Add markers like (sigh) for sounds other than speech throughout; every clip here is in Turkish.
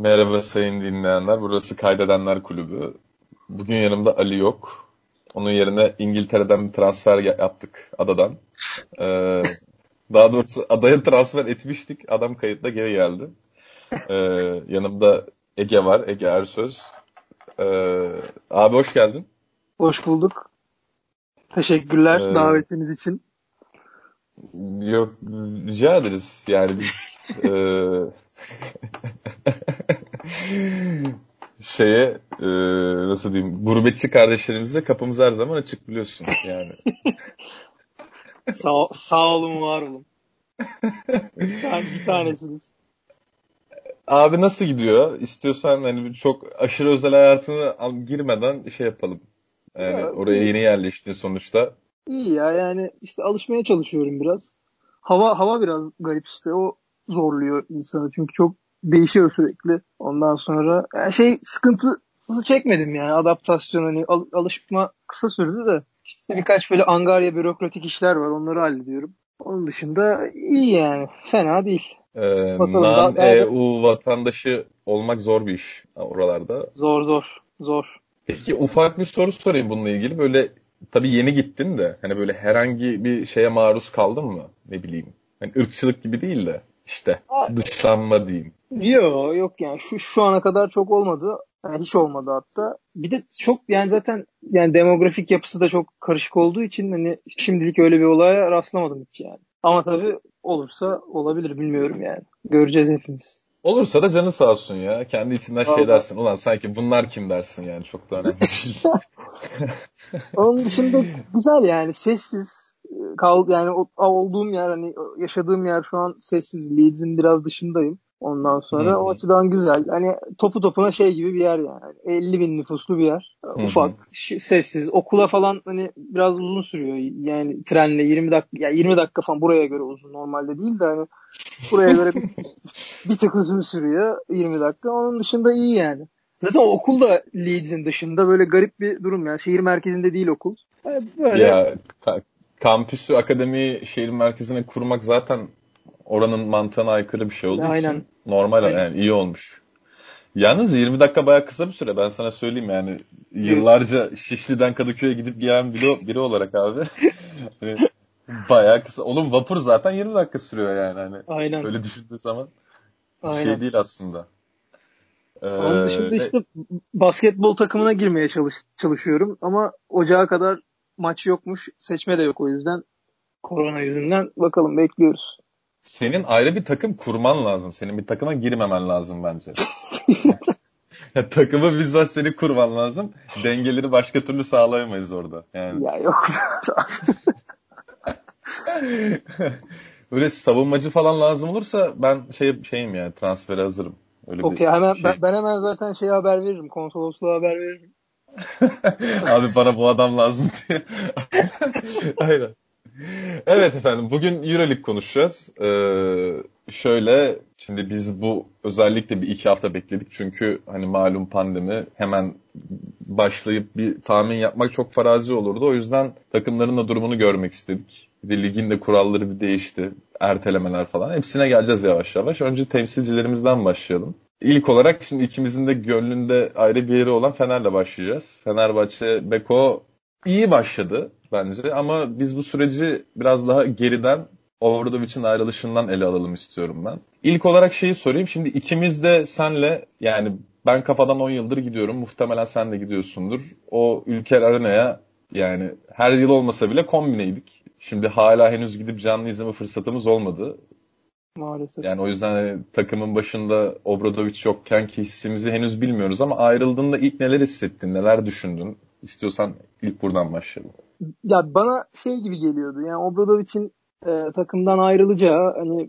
Merhaba sayın dinleyenler. Burası Kaydedenler Kulübü. Bugün yanımda Ali yok. Onun yerine İngiltere'den bir transfer yaptık adadan. Ee, daha doğrusu adaya transfer etmiştik. Adam kayıtla geri geldi. Ee, yanımda Ege var. Ege Ersöz. Ee, abi hoş geldin. Hoş bulduk. Teşekkürler ee, davetiniz için. Yok rica ederiz. Yani biz e, (laughs) şeye e, nasıl diyeyim gurbetçi kardeşlerimize kapımız her zaman açık biliyorsun yani. (laughs) sağ, sağ olun var olun. Sen bir tanesiniz. Abi nasıl gidiyor? İstiyorsan hani çok aşırı özel hayatını girmeden şey yapalım. Yani ya, oraya yeni yerleştin sonuçta. İyi ya yani işte alışmaya çalışıyorum biraz. Hava hava biraz garip işte o zorluyor insanı çünkü çok değişiyor sürekli. Ondan sonra yani şey sıkıntısı çekmedim yani adaptasyon hani al, alışma kısa sürdü de işte birkaç böyle angarya bürokratik işler var onları hallediyorum. Onun dışında iyi yani fena değil. Ee, non-EU vatandaşı olmak zor bir iş oralarda. Zor zor zor. Peki ufak bir soru sorayım bununla ilgili. Böyle tabii yeni gittin de hani böyle herhangi bir şeye maruz kaldın mı? Ne bileyim. Hani ırkçılık gibi değil de işte dışlanma diyeyim. Yok yok yani şu şu ana kadar çok olmadı. Yani hiç olmadı hatta. Bir de çok yani zaten yani demografik yapısı da çok karışık olduğu için hani şimdilik öyle bir olaya rastlamadım hiç yani. Ama tabii olursa olabilir bilmiyorum yani. Göreceğiz hepimiz. Olursa da canı sağ olsun ya. Kendi içinden şey dersin. Ulan sanki bunlar kim dersin yani. Çok da önemli (laughs) Onun dışında güzel yani. Sessiz kal yani olduğum yer hani yaşadığım yer şu an sessiz. Leeds'in biraz dışındayım. Ondan sonra Hı-hı. o açıdan güzel. Hani topu topuna şey gibi bir yer yani. 50 bin nüfuslu bir yer. Hı-hı. Ufak, sessiz. Okula falan hani biraz uzun sürüyor. Yani trenle 20 dakika ya 20 dakika falan buraya göre uzun normalde değil de hani buraya göre bir, (laughs) bir tık uzun sürüyor 20 dakika. Onun dışında iyi yani. Zaten okul da Leeds'in dışında böyle garip bir durum yani. Şehir merkezinde değil okul. Yani böyle ya kampüsü, akademi şehir merkezine kurmak zaten oranın mantığına aykırı bir şey olduğu Aynen. için normal Aynen. yani iyi olmuş. Yalnız 20 dakika bayağı kısa bir süre ben sana söyleyeyim yani yıllarca Şişli'den Kadıköy'e gidip gelen biri, biri olarak abi (laughs) hani bayağı kısa. Oğlum vapur zaten 20 dakika sürüyor yani hani Aynen. öyle düşündüğü zaman şey Aynen. şey değil aslında. Ee, Onun dışında işte basketbol takımına girmeye çalış, çalışıyorum ama ocağa kadar maç yokmuş. Seçme de yok o yüzden. Korona yüzünden. Bakalım bekliyoruz. Senin ayrı bir takım kurman lazım. Senin bir takıma girmemen lazım bence. (laughs) ya, takımı bizzat seni kurman lazım. Dengeleri başka türlü sağlayamayız orada. Yani. Ya yok. (laughs) Böyle savunmacı falan lazım olursa ben şey şeyim yani transfere hazırım. Öyle Okey hemen şey. ben, ben hemen zaten şey haber veririm. Konsolosluğa haber veririm. (laughs) Abi bana bu adam lazım diye. Aynen. Evet efendim bugün Euroleague konuşacağız. Ee, şöyle şimdi biz bu özellikle bir iki hafta bekledik çünkü hani malum pandemi hemen başlayıp bir tahmin yapmak çok farazi olurdu. O yüzden takımların da durumunu görmek istedik. Bir de ligin de kuralları bir değişti. Ertelemeler falan. Hepsine geleceğiz yavaş yavaş. Önce temsilcilerimizden başlayalım. İlk olarak şimdi ikimizin de gönlünde ayrı bir yeri olan Fener'le başlayacağız. Fenerbahçe Beko iyi başladı bence ama biz bu süreci biraz daha geriden Obradovic'in ayrılışından ele alalım istiyorum ben. İlk olarak şeyi sorayım. Şimdi ikimiz de senle yani ben kafadan 10 yıldır gidiyorum. Muhtemelen sen de gidiyorsundur. O Ülker Arena'ya yani her yıl olmasa bile kombineydik. Şimdi hala henüz gidip canlı izleme fırsatımız olmadı. Maalesef. Yani o yüzden hani, takımın başında Obradovic yokken ki hissimizi henüz bilmiyoruz ama ayrıldığında ilk neler hissettin, neler düşündün? İstiyorsan ilk buradan başlayalım. Ya bana şey gibi geliyordu. Yani Obradovic'in e, takımdan ayrılacağı hani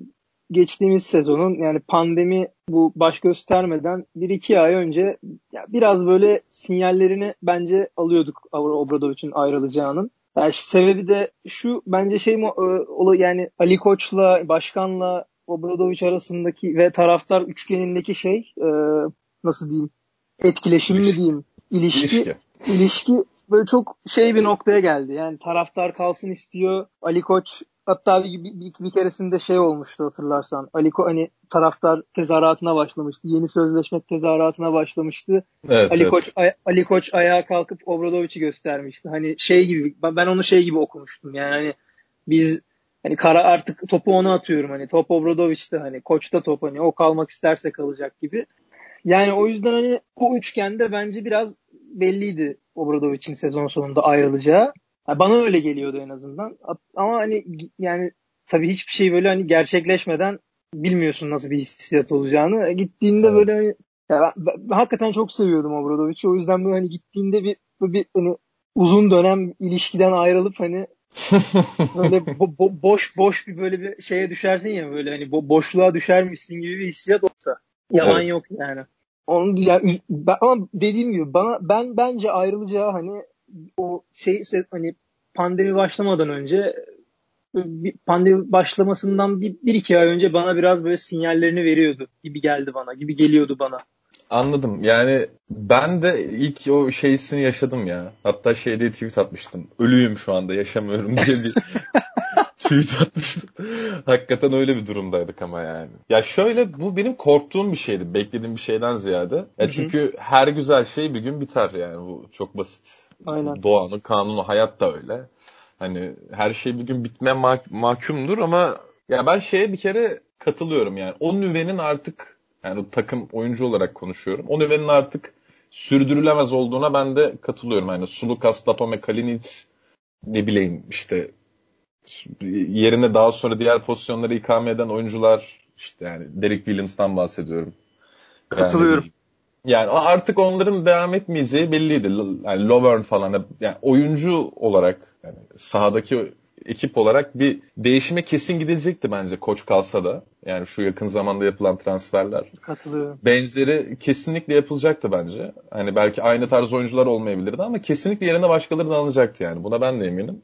geçtiğimiz sezonun yani pandemi bu baş göstermeden bir iki ay önce ya biraz böyle sinyallerini bence alıyorduk Obradovic'in ayrılacağının. Yani sebebi de şu bence şey mi e, yani Ali Koç'la başkanla Obradoviç arasındaki ve taraftar üçgenindeki şey e, nasıl diyeyim etkileşim mi diyeyim ilişki, ilişki ilişki böyle çok şey bir noktaya geldi. Yani taraftar kalsın istiyor. Ali Koç hatta bir, bir, bir keresinde şey olmuştu hatırlarsan. Ali Ko hani taraftar tezahüratına başlamıştı. Yeni sözleşme tezahüratına başlamıştı. Evet, Ali evet. Koç Ali Koç ayağa kalkıp Obradovic'i göstermişti. Hani şey gibi ben onu şey gibi okumuştum. Yani hani biz hani kara artık topu ona atıyorum hani top Obradovic'te hani koçta top hani o kalmak isterse kalacak gibi. Yani o yüzden hani bu üçgende bence biraz belliydi Obradovic'in sezon sonunda ayrılacağı. Yani bana öyle geliyordu en azından. Ama hani yani tabii hiçbir şey böyle hani gerçekleşmeden bilmiyorsun nasıl bir hissiyat olacağını. E, gittiğinde evet. böyle hani ya ben, ben, ben hakikaten çok seviyordum Obradovic'i. O yüzden böyle hani gittiğinde bir, bir hani uzun dönem ilişkiden ayrılıp hani (laughs) böyle bo- bo- boş boş bir böyle bir şeye düşersin ya böyle hani bo- boşluğa düşermişsin gibi bir hissiyat olsa. Yalan evet. yok yani. Onu yani, ben, ama dediğim gibi bana ben bence ayrılacağı hani o şey hani pandemi başlamadan önce bir pandemi başlamasından bir, bir iki ay önce bana biraz böyle sinyallerini veriyordu gibi geldi bana gibi geliyordu bana. Anladım. Yani ben de ilk o şeysini yaşadım ya. Hatta şeyde tweet atmıştım. Ölüyüm şu anda yaşamıyorum diye bir (laughs) tweet atmıştım. Hakikaten öyle bir durumdaydık ama yani. Ya şöyle bu benim korktuğum bir şeydi. Beklediğim bir şeyden ziyade. Ya çünkü her güzel şey bir gün biter yani. Bu çok basit. Aynen. Doğanın kanunu hayat da öyle. Hani her şey bir gün bitme mah- mahkumdur ama ya ben şeye bir kere katılıyorum yani. O nüvenin artık yani takım oyuncu olarak konuşuyorum. O nüvenin artık sürdürülemez olduğuna ben de katılıyorum. Yani Sulukas, Datome, Kalinic ne bileyim işte yerine daha sonra diğer pozisyonları ikame eden oyuncular işte yani Derek Williams'tan bahsediyorum. Katılıyorum. Yani, yani artık onların devam etmeyeceği belliydi. Yani Lovern falan yani oyuncu olarak yani sahadaki ekip olarak bir değişime kesin gidilecekti bence koç kalsa da. Yani şu yakın zamanda yapılan transferler. Katılıyorum. Benzeri kesinlikle yapılacaktı bence. Hani belki aynı tarz oyuncular olmayabilirdi ama kesinlikle yerine başkaları da alınacaktı yani. Buna ben de eminim.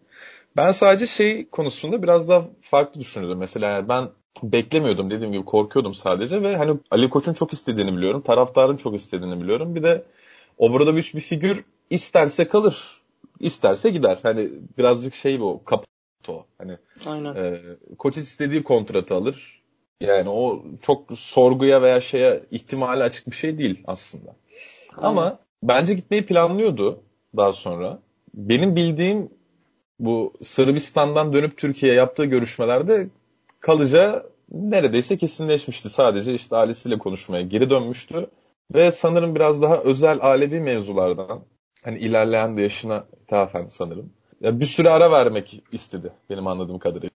Ben sadece şey konusunda biraz daha farklı düşünüyordum. Mesela yani ben beklemiyordum dediğim gibi korkuyordum sadece ve hani Ali Koç'un çok istediğini biliyorum. Taraftarın çok istediğini biliyorum. Bir de Obradovic bir figür isterse kalır, isterse gider. Hani birazcık şey bu kapato. Hani Aynen. E, koç istediği kontratı alır. Yani o çok sorguya veya şeye ihtimali açık bir şey değil aslında. Aynen. Ama bence gitmeyi planlıyordu daha sonra. Benim bildiğim bu Sırbistan'dan dönüp Türkiye'ye yaptığı görüşmelerde kalacağı neredeyse kesinleşmişti. Sadece işte ailesiyle konuşmaya geri dönmüştü. Ve sanırım biraz daha özel alevi mevzulardan hani ilerleyen de yaşına ithafen sanırım. Ya bir süre ara vermek istedi benim anladığım kadarıyla.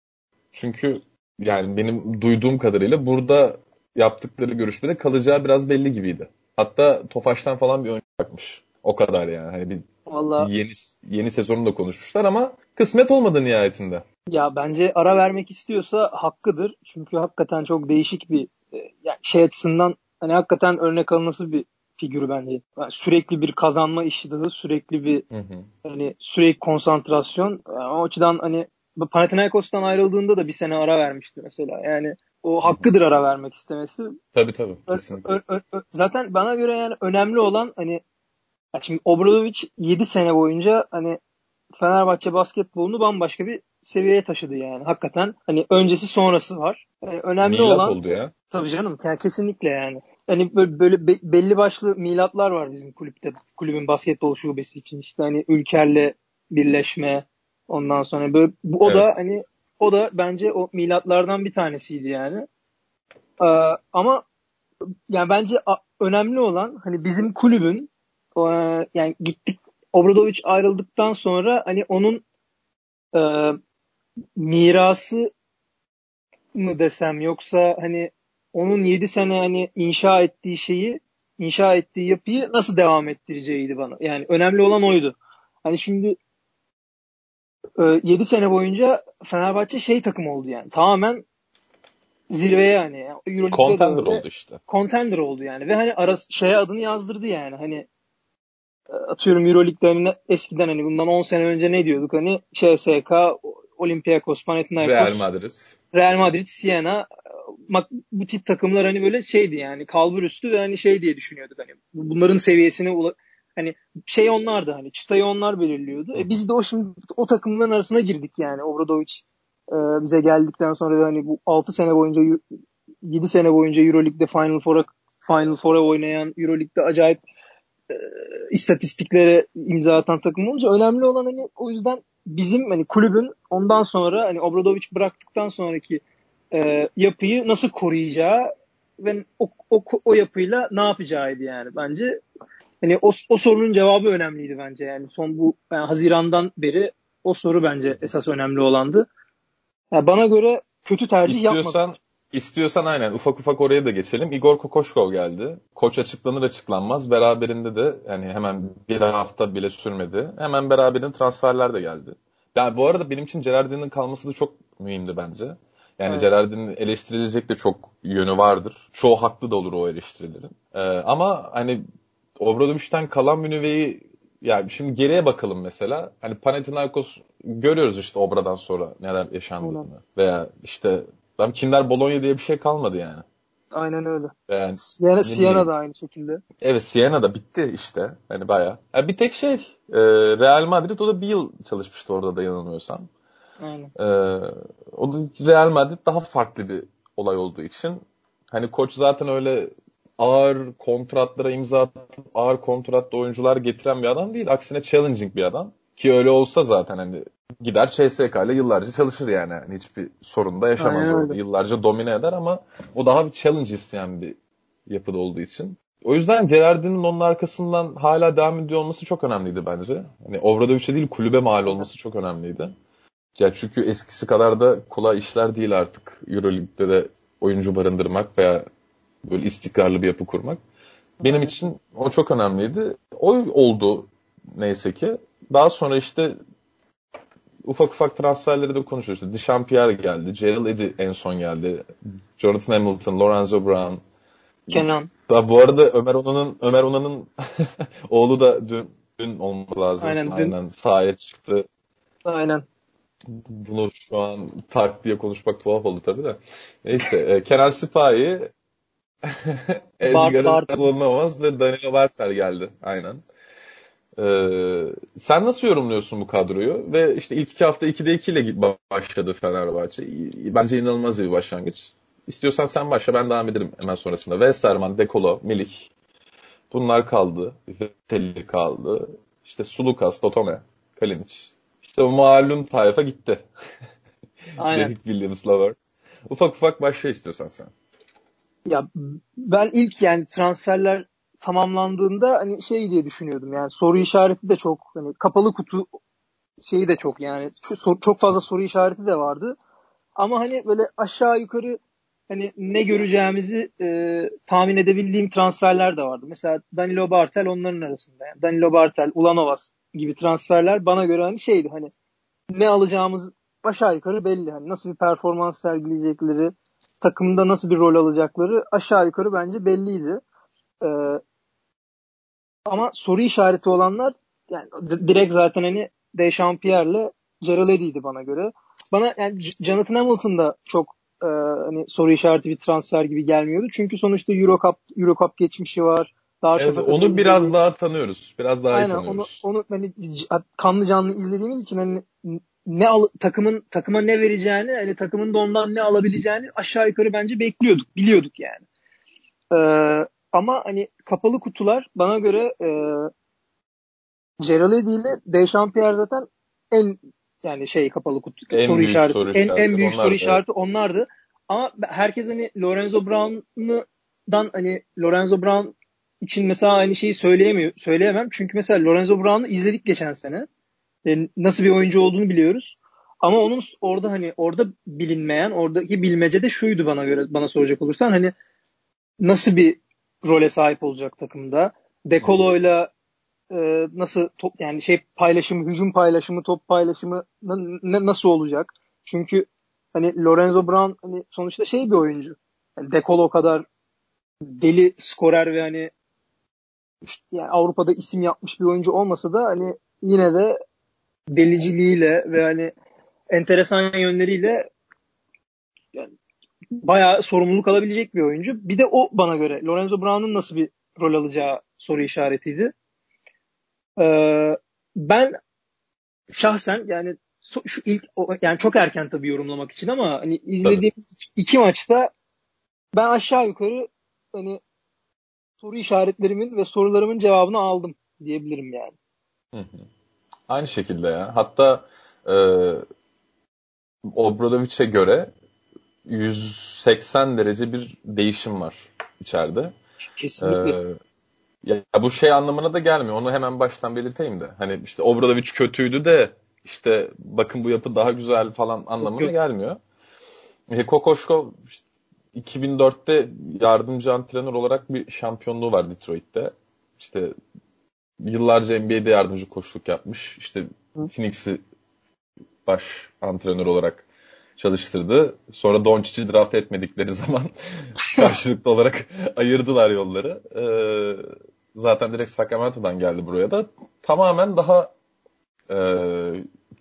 Çünkü yani benim duyduğum kadarıyla burada yaptıkları görüşmede kalacağı biraz belli gibiydi. Hatta Tofaş'tan falan bir oyuncu bakmış. O kadar yani. Hani bir Vallahi... yeni yeni sezonu da konuşmuşlar ama kısmet olmadı nihayetinde. Ya bence ara vermek istiyorsa hakkıdır. Çünkü hakikaten çok değişik bir e, yani şey açısından hani hakikaten örnek alınması bir figürü bence. Yani sürekli bir kazanma iştahı, sürekli bir hı hı. hani sürekli konsantrasyon. Yani o açıdan hani Panathinaikos'tan ayrıldığında da bir sene ara vermişti mesela. Yani o hakkıdır ara vermek istemesi. Tabii tabii. Kesinlikle. Ö, ö, ö, zaten bana göre yani önemli olan hani şimdi Obradovic 7 sene boyunca hani Fenerbahçe basketbolunu bambaşka bir seviyeye taşıdı yani. Hakikaten hani öncesi sonrası var. Yani önemli Milat olan oldu ya. Tabii canım yani kesinlikle yani. Hani böyle, böyle belli başlı milatlar var bizim kulüpte. Kulübün basketbol şubesi için işte hani ülkerle birleşme ondan sonra böyle bu, o evet. da hani o da bence o milatlardan bir tanesiydi yani. Ee, ama yani bence önemli olan hani bizim kulübün e, yani gittik Obradovic ayrıldıktan sonra hani onun e, mirası mı desem yoksa hani onun 7 sene hani inşa ettiği şeyi inşa ettiği yapıyı nasıl devam ettireceğiydi bana. Yani önemli olan oydu. Hani şimdi e, 7 sene boyunca Fenerbahçe şey takım oldu yani. Tamamen zirveye yani. Euroleague'de Contender oldu işte. Contender oldu yani. Ve hani arası, şeye adını yazdırdı yani. Hani e, atıyorum Euroleague'de hani eskiden hani bundan 10 sene önce ne diyorduk hani CSK, Olympiakos, Panathinaikos, Real Madrid. Real Madrid, Siena bu tip takımlar hani böyle şeydi yani kalbur üstü ve hani şey diye düşünüyorduk hani bunların seviyesine hani şey onlardı hani çıtayı onlar belirliyordu. E biz de o şimdi o takımların arasına girdik yani Obradovic e, bize geldikten sonra hani bu 6 sene boyunca 7 sene boyunca EuroLeague'de Final Four'a Final Four'a oynayan EuroLeague'de acayip e, istatistiklere imza atan takım olunca önemli olan hani o yüzden bizim hani kulübün ondan sonra hani Obradovic bıraktıktan sonraki e, yapıyı nasıl koruyacağı ve o, o, o yapıyla ne yapacağıydı yani bence. Hani o, o sorunun cevabı önemliydi bence yani son bu yani Haziran'dan beri o soru bence esas önemli olandı. Yani bana göre kötü tercih İstiyorsan, yapmadı. İstiyorsan aynen ufak ufak oraya da geçelim. Igor Kokoşkov geldi. Koç açıklanır açıklanmaz beraberinde de yani hemen bir hafta bile sürmedi. Hemen beraberinde transferler de geldi. Yani bu arada benim için Gerardin'in kalması da çok mühimdi bence. Yani evet. Gerardin'in eleştirilecek de çok yönü vardır. Çoğu haklı da olur o eleştirilerin. Ee, ama hani Obradovic'den kalan bir nüveyi yani şimdi geriye bakalım mesela. Hani Panathinaikos görüyoruz işte Obra'dan sonra neler yaşandığını. Aynen. Veya işte tam Kinder Bologna diye bir şey kalmadı yani. Aynen öyle. Yani, Siena, Siena da aynı şekilde. Evet Siena da bitti işte. Hani baya. Yani bir tek şey e, Real Madrid o da bir yıl çalışmıştı orada da yanılmıyorsam. Aynen. E, o da Real Madrid daha farklı bir olay olduğu için. Hani koç zaten öyle ağır kontratlara imza atıp ağır kontratlı oyuncular getiren bir adam değil. Aksine challenging bir adam. Ki öyle olsa zaten hani gider CSK ile yıllarca çalışır yani. yani hiçbir sorun da yaşamaz Aynen orada. Yıllarca domine eder ama o daha bir challenge isteyen bir yapıda olduğu için. O yüzden Gerardin'in onun arkasından hala devam ediyor olması çok önemliydi bence. Hani Obradovic'e değil kulübe mal olması çok önemliydi. Ya çünkü eskisi kadar da kolay işler değil artık Euroleague'de de oyuncu barındırmak veya böyle istikrarlı bir yapı kurmak. Benim için o çok önemliydi. O oldu neyse ki. Daha sonra işte ufak ufak transferleri de konuşuyoruz. İşte Dechampierre geldi. Gerald Eddy en son geldi. Jonathan Hamilton, Lorenzo Brown. Kenan. Da bu arada Ömer Onan'ın Ömer Onan'ın (laughs) oğlu da dün dün olması lazım. Aynen. Dün. Aynen sahaya çıktı. Aynen. Bunu şu an tak diye konuşmak tuhaf oldu tabii de. Neyse. E, Kenan Sipahi (laughs) Edgar'ın kullanılamaz ve Danilo Bartel geldi. Aynen. Ee, sen nasıl yorumluyorsun bu kadroyu? Ve işte ilk iki hafta 2'de 2 ile başladı Fenerbahçe. Bence inanılmaz bir başlangıç. İstiyorsan sen başla ben devam ederim hemen sonrasında. Westerman, Dekolo, Milik bunlar kaldı. Vettel'i kaldı. İşte Sulukas, Totome, Kalinic. İşte o malum tayfa gitti. (laughs) Aynen. Derek Williams'la var. Ufak ufak başla istiyorsan sen. Ya ben ilk yani transferler tamamlandığında hani şey diye düşünüyordum yani soru işareti de çok hani kapalı kutu şeyi de çok yani çok, çok fazla soru işareti de vardı. Ama hani böyle aşağı yukarı hani ne göreceğimizi e, tahmin edebildiğim transferler de vardı. Mesela Danilo Bartel onların arasında. Yani Danilo Bartel, Ulanovas gibi transferler bana göre hani şeydi hani ne alacağımız aşağı yukarı belli. Hani nasıl bir performans sergileyecekleri, takımda nasıl bir rol alacakları aşağı yukarı bence belliydi. Ee, ama soru işareti olanlar yani direkt zaten hani Dechampierre'le Gerald Eddy'ydi bana göre. Bana yani Jonathan Hamilton da çok e, hani soru işareti bir transfer gibi gelmiyordu. Çünkü sonuçta Euro Cup, Euro Cup geçmişi var. Daha evet, onu biraz gibi. daha tanıyoruz. Biraz daha Aynen, iyi tanıyoruz. Onu, onu hani kanlı canlı izlediğimiz için hani ne al, takımın takıma ne vereceğini, hani takımın da ondan ne alabileceğini aşağı yukarı bence bekliyorduk, biliyorduk yani. Ee, ama hani kapalı kutular bana göre e, Gerald ile Dechampierre zaten en yani şey kapalı kutu en soru işareti, soru en, en büyük onlardı. soru işareti onlardı. Ama herkes hani Lorenzo Brown'dan hani Lorenzo Brown için mesela aynı şeyi söyleyemiyor, söyleyemem. Çünkü mesela Lorenzo Brown'u izledik geçen sene. Yani nasıl bir oyuncu olduğunu biliyoruz. Ama onun orada hani orada bilinmeyen, oradaki bilmece de şuydu bana göre bana soracak olursan hani nasıl bir role sahip olacak takımda? Dekolo'yla e, nasıl top yani şey paylaşımı, hücum paylaşımı, top paylaşımı nasıl olacak? Çünkü hani Lorenzo Brown hani sonuçta şey bir oyuncu. Yani Dekolo kadar deli skorer ve hani yani Avrupa'da isim yapmış bir oyuncu olmasa da hani yine de deliciliğiyle ve hani enteresan yönleriyle yani bayağı sorumluluk alabilecek bir oyuncu. Bir de o bana göre Lorenzo Brown'un nasıl bir rol alacağı soru işaretiydi. Ee, ben şahsen yani şu ilk yani çok erken tabii yorumlamak için ama hani izlediğimiz tabii. iki maçta ben aşağı yukarı hani soru işaretlerimin ve sorularımın cevabını aldım diyebilirim yani. Hı hı. Aynı şekilde ya. Hatta e, Obradovic'e göre 180 derece bir değişim var içeride. Kesinlikle. Ee, ya bu şey anlamına da gelmiyor. Onu hemen baştan belirteyim de. Hani işte Obradovic kötüydü de işte bakın bu yapı daha güzel falan anlamına gelmiyor. E, Kokoşko işte 2004'te yardımcı antrenör olarak bir şampiyonluğu var Detroit'te. İşte yıllarca NBA'de yardımcı koçluk yapmış. İşte Phoenix'i baş antrenör olarak çalıştırdı. Sonra Doncic'i draft etmedikleri (laughs) zaman karşılıklı olarak ayırdılar yolları. Ee, zaten direkt Sacramento'dan geldi buraya da. Tamamen daha e,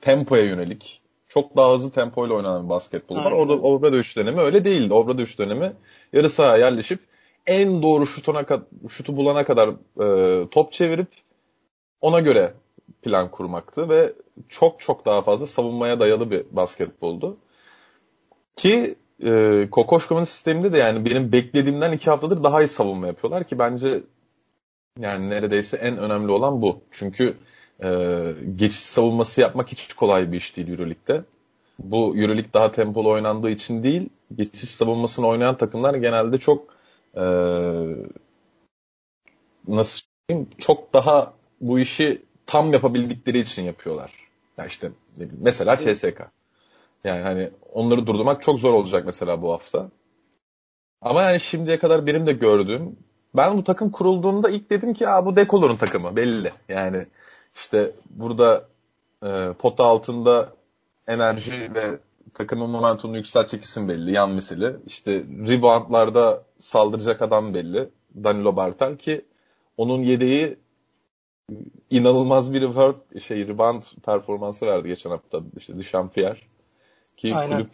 tempoya yönelik. Çok daha hızlı tempoyla oynanan basketbol var. Orada Obrado 3 dönemi öyle değildi. Obrado 3 dönemi yarı sahaya yerleşip en doğru şutuna şutu bulana kadar e, top çevirip ona göre plan kurmaktı ve çok çok daha fazla savunmaya dayalı bir basketboldu. Ki e, Kokoşkov'un sisteminde de yani benim beklediğimden iki haftadır daha iyi savunma yapıyorlar ki bence yani neredeyse en önemli olan bu. Çünkü e, geçiş savunması yapmak hiç kolay bir iş değil Euroleague'de. Bu Euroleague daha tempolu oynandığı için değil, geçiş savunmasını oynayan takımlar genelde çok e, nasıl söyleyeyim, çok daha bu işi tam yapabildikleri için yapıyorlar. Ya işte mesela CSK. Yani hani onları durdurmak çok zor olacak mesela bu hafta. Ama yani şimdiye kadar benim de gördüğüm ben bu takım kurulduğunda ilk dedim ki Aa, bu Dekolor'un takımı belli. Yani işte burada e, pota altında enerji ve takımın momentumunu yükseltecek isim belli. Yan mesele. İşte reboundlarda saldıracak adam belli. Danilo Bartel ki onun yedeği inanılmaz bir rebound, şey, rebound performansı verdi geçen hafta. İşte Dişampierre. Ki Aynen. kulüp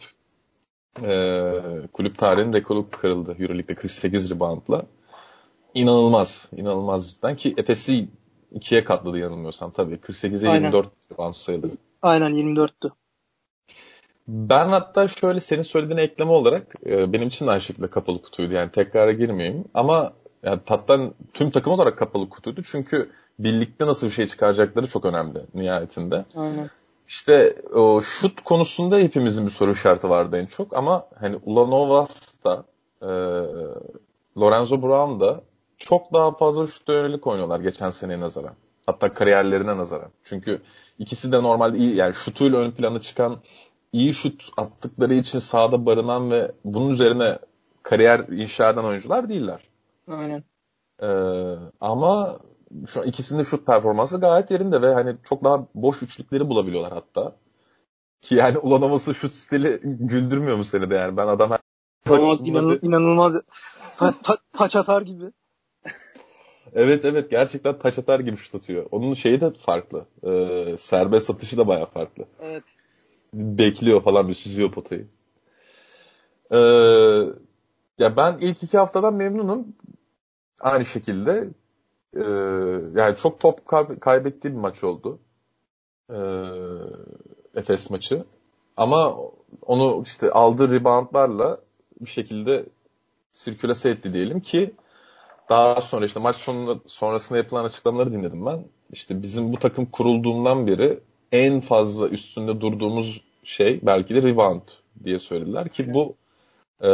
e, kulüp tarihinin rekoru kırıldı. Euroleague'de 48 reboundla. İnanılmaz. inanılmaz cidden ki Efes'i ikiye katladı yanılmıyorsam tabii. 48'e 24 rebound sayılır. Aynen 24'tü. Ben hatta şöyle senin söylediğine ekleme olarak e, benim için de aynı şekilde kapalı kutuydu. Yani tekrara girmeyeyim. Ama yani tattan tüm takım olarak kapalı kutuydu. Çünkü birlikte nasıl bir şey çıkaracakları çok önemli nihayetinde. Aynen. İşte o şut konusunda hepimizin bir soru işareti vardı en çok ama hani Ulanovas da e, Lorenzo Brown da çok daha fazla şut yönelik oynuyorlar geçen seneye nazaran. Hatta kariyerlerine nazaran. Çünkü ikisi de normalde iyi yani şutuyla ön plana çıkan iyi şut attıkları için sahada barınan ve bunun üzerine kariyer inşa eden oyuncular değiller. Aynen. Ee, ama şu an ikisinin şut performansı gayet yerinde ve hani çok daha boş üçlükleri bulabiliyorlar hatta. Ki yani ulanaması şut stili güldürmüyor mu seni de yani? Ben adam İnanılmaz, inan, inanılmaz ta, ta, taç atar gibi. evet evet gerçekten taç atar gibi şut atıyor. Onun şeyi de farklı. Ee, serbest atışı da baya farklı. Evet. Bekliyor falan bir süzüyor potayı. Ee, ya ben ilk iki haftadan memnunum. Aynı şekilde ee, yani çok top kaybettiği bir maç oldu. Ee, Efes maçı. Ama onu işte aldığı reboundlarla bir şekilde sirkülase etti diyelim ki daha sonra işte maç sonunda, sonrasında yapılan açıklamaları dinledim ben. İşte bizim bu takım kurulduğundan beri en fazla üstünde durduğumuz şey belki de rebound diye söylediler ki bu e,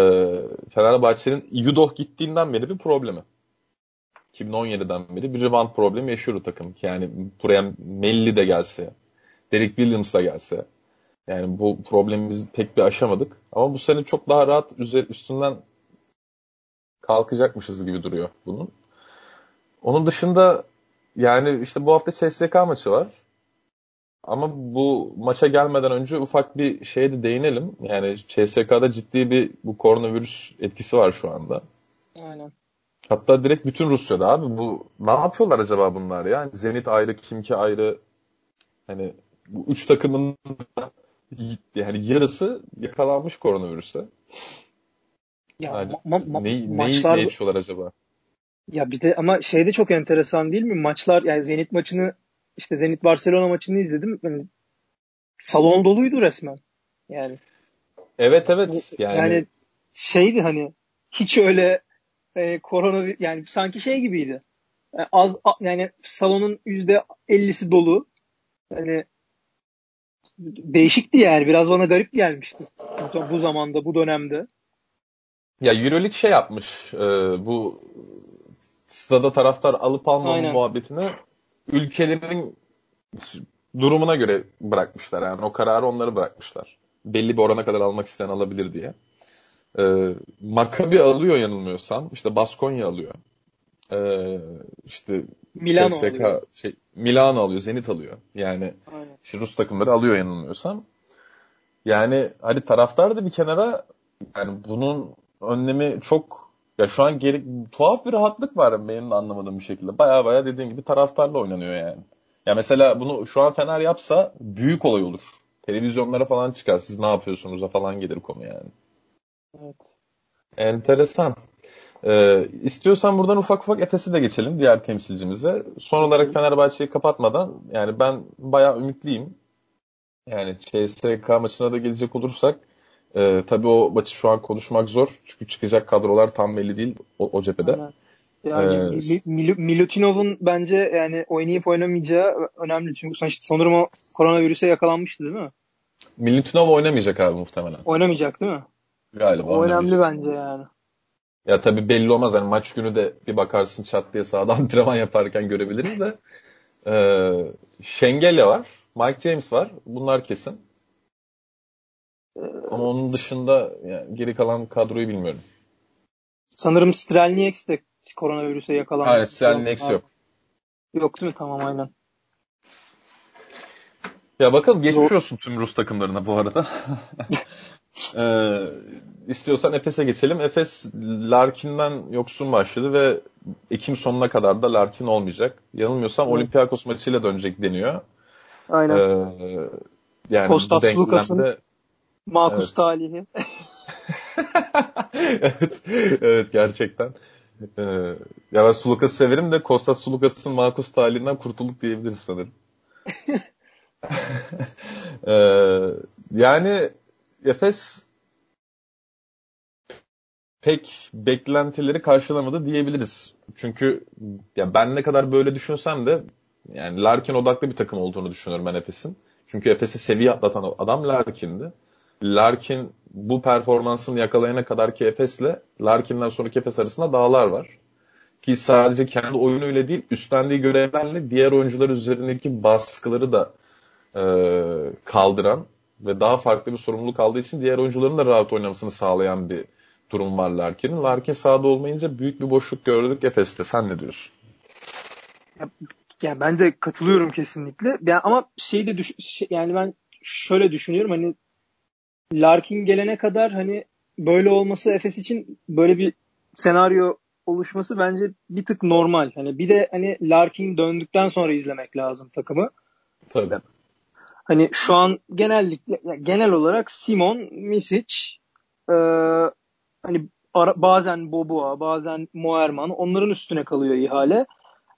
Fenerbahçe'nin Yudoh gittiğinden beri bir problemi. 2017'den beri bir rebound problemi yaşıyor takım. Yani buraya Melli de gelse, Derek Williams da gelse. Yani bu problemi biz pek bir aşamadık. Ama bu sene çok daha rahat üzeri, üstünden kalkacakmışız gibi duruyor bunun. Onun dışında yani işte bu hafta CSK maçı var. Ama bu maça gelmeden önce ufak bir şeye de değinelim. Yani CSK'da ciddi bir bu koronavirüs etkisi var şu anda. Aynen. Hatta direkt bütün Rusya'da abi bu ne yapıyorlar acaba bunlar ya? Zenit ayrı, Kimki ayrı. Hani bu üç takımın yani yarısı yakalanmış koronavirüse. Ya yani, ma- ma- ne, maçlar... ne içiyorlar acaba? Ya bir de ama şey de çok enteresan değil mi? Maçlar yani Zenit maçını işte Zenit Barcelona maçını izledim. Yani salon doluydu resmen. Yani. Evet evet. Yani, yani şeydi hani hiç öyle e, korona yani sanki şey gibiydi. Yani az yani salonun yüzde ellisi dolu. Hani değişikti yani. Biraz bana garip gelmişti. Bu zamanda, bu dönemde. Ya Euroleague şey yapmış. E, bu stada taraftar alıp almama Aynen. muhabbetini ülkelerin durumuna göre bırakmışlar. Yani o kararı onları bırakmışlar. Belli bir orana kadar almak isteyen alabilir diye. E, Maccabi alıyor yanılmıyorsam. İşte Baskonya alıyor. E, işte Milano CSK, alıyor. Şey, Milano alıyor, Zenit alıyor. Yani işte Rus takımları alıyor yanılmıyorsam. Yani hadi taraftar da bir kenara yani bunun önlemi çok ya şu an geri, tuhaf bir rahatlık var benim de anlamadığım bir şekilde. Baya baya dediğin gibi taraftarla oynanıyor yani. Ya mesela bunu şu an Fener yapsa büyük olay olur. Televizyonlara falan çıkar. Siz ne yapıyorsunuz falan gelir konu yani. Evet. Enteresan. Ee, istiyorsan buradan ufak ufak Efes'e de geçelim diğer temsilcimize. Son olarak Fenerbahçe'yi kapatmadan yani ben bayağı ümitliyim. Yani CSK maçına da gelecek olursak e, tabii o maçı şu an konuşmak zor. Çünkü çıkacak kadrolar tam belli değil o, o cephede. Aynen. Yani ee, Mil- Milutinov'un bence yani oynayıp oynamayacağı önemli. Çünkü sanırım o koronavirüse yakalanmıştı değil mi? Milutinov oynamayacak abi muhtemelen. Oynamayacak değil mi? Galiba. O önemli bence yani. Ya tabii belli olmaz. Yani maç günü de bir bakarsın çat diye sahada (laughs) antrenman yaparken görebiliriz de. Ee, Şengelya var. Mike James var. Bunlar kesin. Ama onun dışında yani geri kalan kadroyu bilmiyorum. Sanırım Strelnieks de koronavirüse yakalandı. Hayır Strelnieks yok. Yok değil mi? Tamam aynen. Ya bakalım geçmiş olsun tüm Rus takımlarına bu arada. (laughs) ee, istiyorsan Efes'e geçelim. Efes Larkin'den yoksun başladı ve Ekim sonuna kadar da Larkin olmayacak. Yanılmıyorsam evet. Olympiakos maçıyla dönecek deniyor. Aynen. Ee, yani Kostas Lukas'ın makus evet. talihi. (laughs) evet, evet gerçekten. Ee, ya ben Sulukas'ı severim de Kostas Sulukas'ın makus talihinden kurtulduk diyebiliriz sanırım. (laughs) (laughs) ee, yani Efes pek beklentileri karşılamadı diyebiliriz. Çünkü ya ben ne kadar böyle düşünsem de yani Larkin odaklı bir takım olduğunu düşünüyorum ben Efes'in. Çünkü Efes'e seviye atlatan adam Larkin'di. Larkin bu performansını yakalayana kadar ki Efes'le Larkin'den sonraki Efes arasında dağlar var. Ki sadece kendi oyunuyla değil üstlendiği görevlerle diğer oyuncular üzerindeki baskıları da e, kaldıran ve daha farklı bir sorumluluk aldığı için diğer oyuncuların da rahat oynamasını sağlayan bir durum var Larkin'in. Larkin sahada olmayınca büyük bir boşluk gördük Efes'te. Sen ne diyorsun? Ya, yani ben de katılıyorum kesinlikle. Yani ama şey de düş şey, yani ben şöyle düşünüyorum hani Larkin gelene kadar hani böyle olması Efes için böyle bir senaryo oluşması bence bir tık normal. Hani bir de hani Larkin döndükten sonra izlemek lazım takımı. Tabii. Hani şu an genellikle genel olarak Simon, Misic, e, hani ara, bazen Boboa, bazen Moerman onların üstüne kalıyor ihale.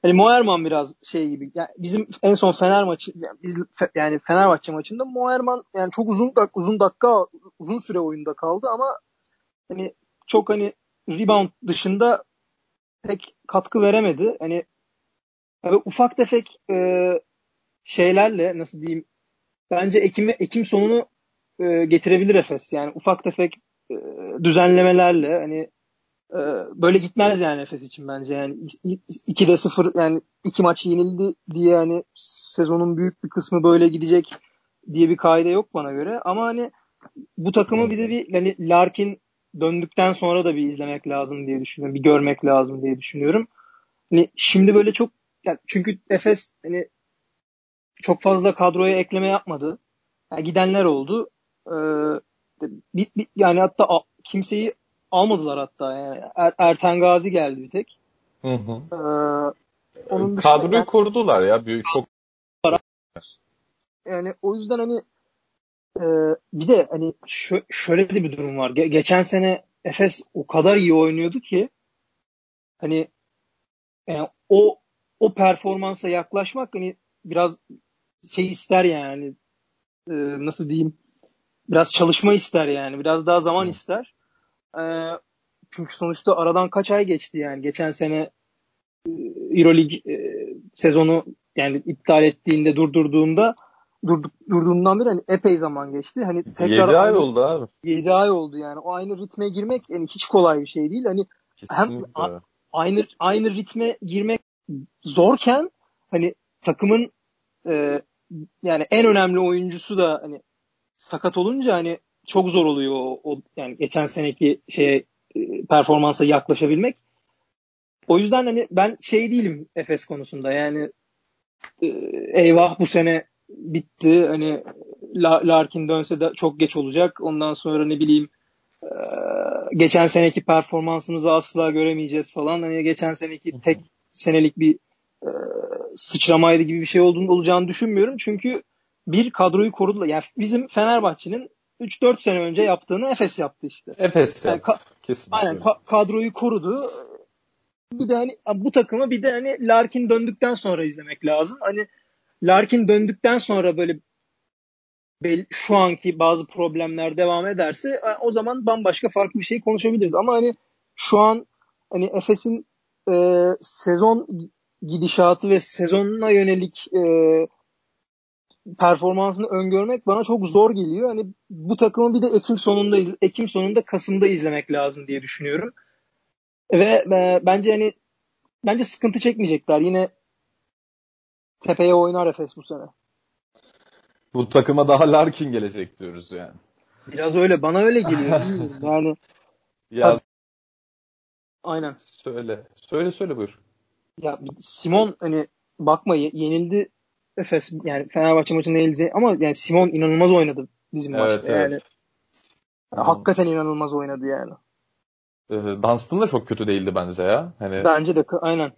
Hani Moerman biraz şey gibi. Yani bizim en son Fener maçı yani biz yani Fenerbahçe maçında Moerman yani çok uzun dak uzun dakika uzun süre oyunda kaldı ama hani çok hani rebound dışında pek katkı veremedi. Hani yani ufak tefek e, şeylerle nasıl diyeyim bence Ekim Ekim sonunu e, getirebilir Efes. Yani ufak tefek e, düzenlemelerle hani e, böyle gitmez yani Efes için bence. Yani 2'de 0 yani iki maç yenildi diye hani sezonun büyük bir kısmı böyle gidecek diye bir kaide yok bana göre. Ama hani bu takımı bir de bir hani Larkin döndükten sonra da bir izlemek lazım diye düşünüyorum. Bir görmek lazım diye düşünüyorum. Hani şimdi böyle çok yani çünkü Efes hani çok fazla kadroya ekleme yapmadı. Yani gidenler oldu. Ee, bir, bir, yani hatta kimseyi almadılar hatta. Yani er, Erten Gazi geldi bir tek. Hı hı. Ee, onun Kadroyu yani, korudular ya. Büyük, çok yani o yüzden hani e, bir de hani şö- şöyle de bir durum var. Ge- geçen sene Efes o kadar iyi oynuyordu ki hani yani o o performansa yaklaşmak hani biraz şey ister yani e, nasıl diyeyim biraz çalışma ister yani. Biraz daha zaman ister. E, çünkü sonuçta aradan kaç ay geçti yani. Geçen sene e, Euroleague e, sezonu yani iptal ettiğinde durdurduğunda durduk, durduğundan beri hani epey zaman geçti. Hani tekrar 7 ay aynı, oldu abi. 7 ay oldu yani. O aynı ritme girmek yani hiç kolay bir şey değil. Hani Kesinlikle. hem a, aynı aynı ritme girmek zorken hani takımın e, yani en önemli oyuncusu da hani sakat olunca hani çok zor oluyor o, o yani geçen seneki şey performansa yaklaşabilmek. O yüzden hani ben şey değilim Efes konusunda yani e, eyvah bu sene bitti hani Larkin dönse de çok geç olacak. Ondan sonra ne bileyim e, geçen seneki performansımızı asla göremeyeceğiz falan. Hani geçen seneki tek senelik bir e, sıçramaydı gibi bir şey olduğunu olacağını düşünmüyorum. Çünkü bir kadroyu korudular. Yani bizim Fenerbahçe'nin 3-4 sene önce yaptığını Efes yaptı işte. Efes yani yaptı. Ka- Kesinlikle. Aynen ka- kadroyu korudu. Bir de hani bu takımı bir de hani Larkin döndükten sonra izlemek lazım. Hani Larkin döndükten sonra böyle şu anki bazı problemler devam ederse o zaman bambaşka farklı bir şey konuşabiliriz. Ama hani şu an hani Efes'in e, sezon gidişatı ve sezonuna yönelik e, performansını öngörmek bana çok zor geliyor. Hani bu takımı bir de Ekim sonunda Ekim sonunda Kasım'da izlemek lazım diye düşünüyorum. Ve e, bence hani bence sıkıntı çekmeyecekler. Yine tepeye oynar Efes bu sene. Bu takıma daha Larkin gelecek diyoruz yani. Biraz öyle. Bana öyle geliyor. (laughs) yani ya Aynen. Söyle. Söyle söyle buyur. Ya Simon hani bakma yenildi Efes yani Fenerbahçe maçında yenildi ama yani Simon inanılmaz oynadı bizim evet, maçta evet. yani. Hakikaten inanılmaz oynadı yani. Ee, Dunstan da çok kötü değildi bence ya. Hani Bence de aynen.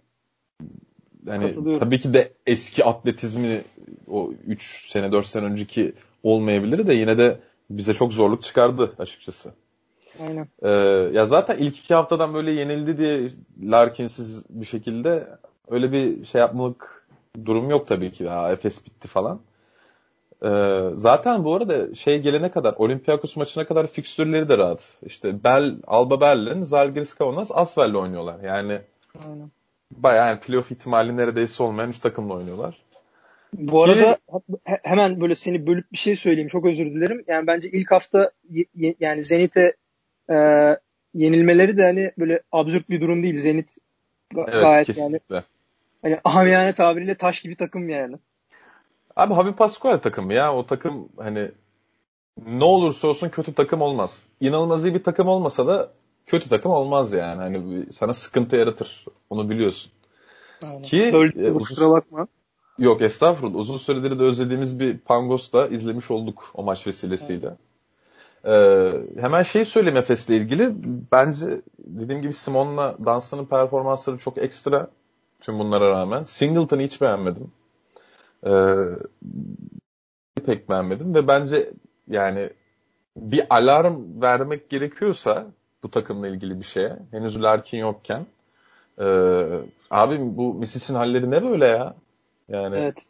Yani tabii ki de eski atletizmi o 3 sene 4 sene önceki olmayabilir de yine de bize çok zorluk çıkardı açıkçası. Aynen. Ee, ya zaten ilk iki haftadan böyle yenildi diye Larkin'siz bir şekilde öyle bir şey yapmalık durum yok tabii ki daha Efes bitti falan. Ee, zaten bu arada şey gelene kadar Olympiakos maçına kadar fikstürleri de rahat. İşte Bel, Alba Berlin, Zalgiris Kaunas, Asvel'le oynuyorlar. Yani Aynen. bayağı yani playoff ihtimali neredeyse olmayan üç takımla oynuyorlar. Bu Ki... arada hemen böyle seni bölüp bir şey söyleyeyim. Çok özür dilerim. Yani bence ilk hafta yani Zenit'e e, yenilmeleri de hani böyle absürt bir durum değil. Zenit ga- evet, gayet kesinlikle. yani hani amiyane tabiriyle taş gibi takım yani. Abi Habi Pascual takım ya. O takım hani ne olursa olsun kötü takım olmaz. İnanılmaz iyi bir takım olmasa da kötü takım olmaz yani. Hani sana sıkıntı yaratır. Onu biliyorsun. Aynen. Ki e, uzun, kusura bakma. Yok estağfurullah. Uzun süredir de özlediğimiz bir Pangos da izlemiş olduk o maç vesilesiyle. Evet. Ee, hemen şey söyleyeyim Efes'le ilgili. Bence dediğim gibi Simon'la Dunstan'ın performansları çok ekstra tüm bunlara rağmen. Singleton'ı hiç beğenmedim. Ee, pek beğenmedim ve bence yani bir alarm vermek gerekiyorsa bu takımla ilgili bir şeye henüz Larkin yokken e, abi bu Misic'in halleri ne böyle ya? Yani evet.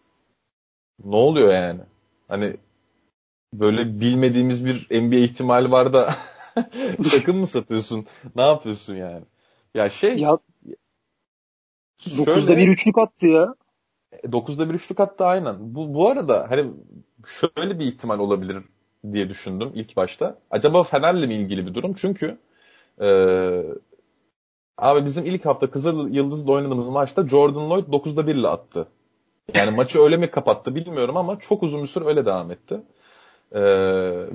ne oluyor yani? Hani böyle bilmediğimiz bir NBA ihtimali var da (laughs) takım mı satıyorsun? Ne yapıyorsun yani? Ya şey ya, 9'da bir üçlük attı ya. 9'da e, bir üçlük attı aynen. Bu, bu arada hani şöyle bir ihtimal olabilir diye düşündüm ilk başta. Acaba Fener'le mi ilgili bir durum? Çünkü e, abi bizim ilk hafta Kızıl Yıldız'la oynadığımız maçta Jordan Lloyd 9'da 1 ile attı. Yani maçı öyle mi kapattı bilmiyorum ama çok uzun bir süre öyle devam etti. Ee,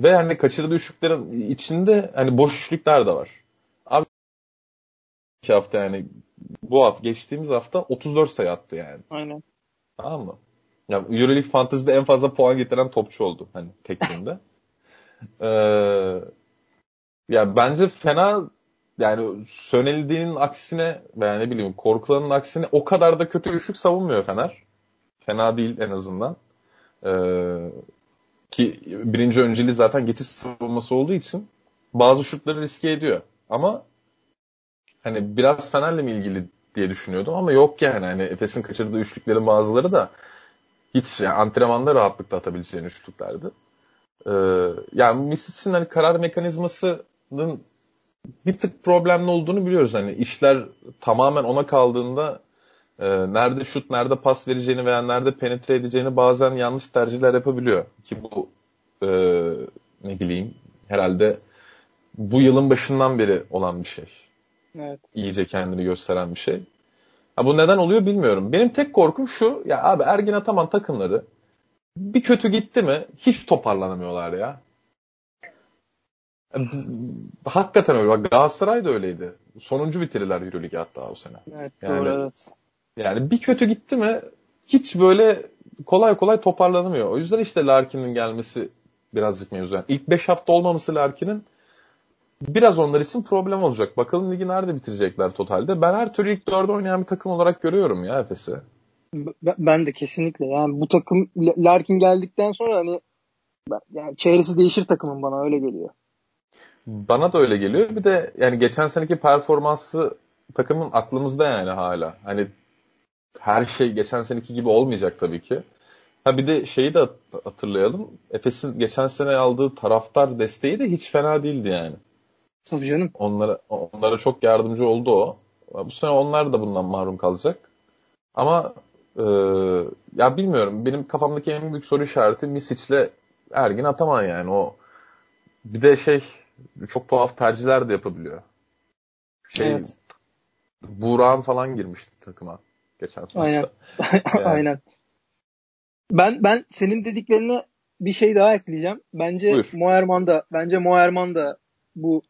ve hani kaçırdığı üçlüklerin içinde hani boş üçlükler de var. Abi iki hafta yani bu hafta geçtiğimiz hafta 34 sayı attı yani. Aynen. Tamam mı? Ya Euroleague Fantasy'de en fazla puan getiren topçu oldu hani tekliğinde. (laughs) ee, ya bence fena yani söneldiğinin aksine veya ne bileyim korkulanın aksine o kadar da kötü üçlük savunmuyor Fener. Fena değil en azından. Ee, ki birinci önceliği zaten geçiş savunması olduğu için bazı şutları riske ediyor. Ama hani biraz Fener'le mi ilgili diye düşünüyordum ama yok yani. Hani Efes'in kaçırdığı üçlüklerin bazıları da hiç yani antrenmanda rahatlıkla atabileceğin üçlüklerdi. Ee, yani Misic'in hani karar mekanizmasının bir tık problemli olduğunu biliyoruz. Hani işler tamamen ona kaldığında e, nerede şut, nerede pas vereceğini veya nerede penetre edeceğini bazen yanlış tercihler yapabiliyor. Ki bu e, ne bileyim herhalde bu yılın başından beri olan bir şey. Evet. İyice kendini gösteren bir şey. Ha, bu neden oluyor bilmiyorum. Benim tek korkum şu. Ya abi Ergin Ataman takımları bir kötü gitti mi hiç toparlanamıyorlar ya. Hakikaten öyle. Bak Galatasaray da öyleydi. Sonuncu bitirdiler Euroleague hatta o sene. Evet yani, doğru evet. Yani bir kötü gitti mi hiç böyle kolay kolay toparlanamıyor. O yüzden işte Larkin'in gelmesi birazcık mevzu. Yani ilk 5 hafta olmaması Larkin'in biraz onlar için problem olacak. Bakalım ligi nerede bitirecekler totalde. Ben her türlü ilk 4'de oynayan bir takım olarak görüyorum ya Efes'i. Ben de kesinlikle. Yani bu takım Larkin geldikten sonra hani yani çehresi değişir takımın bana öyle geliyor. Bana da öyle geliyor. Bir de yani geçen seneki performansı takımın aklımızda yani hala. Hani her şey geçen seneki gibi olmayacak tabii ki. Ha bir de şeyi de hatırlayalım. Efes'in geçen sene aldığı taraftar desteği de hiç fena değildi yani. Tabii canım. Onlara, onlara çok yardımcı oldu o. Bu sene onlar da bundan mahrum kalacak. Ama e, ya bilmiyorum. Benim kafamdaki en büyük soru işareti Misic'le Ergin Ataman yani. O bir de şey çok tuhaf tercihler de yapabiliyor. Şey, evet. Buğra'nın falan girmişti takıma geçen maçta. Aynen. (laughs) Yani. Aynen. Ben ben senin dediklerine bir şey daha ekleyeceğim. Bence Buyur. Moerman da bence Moerman da bu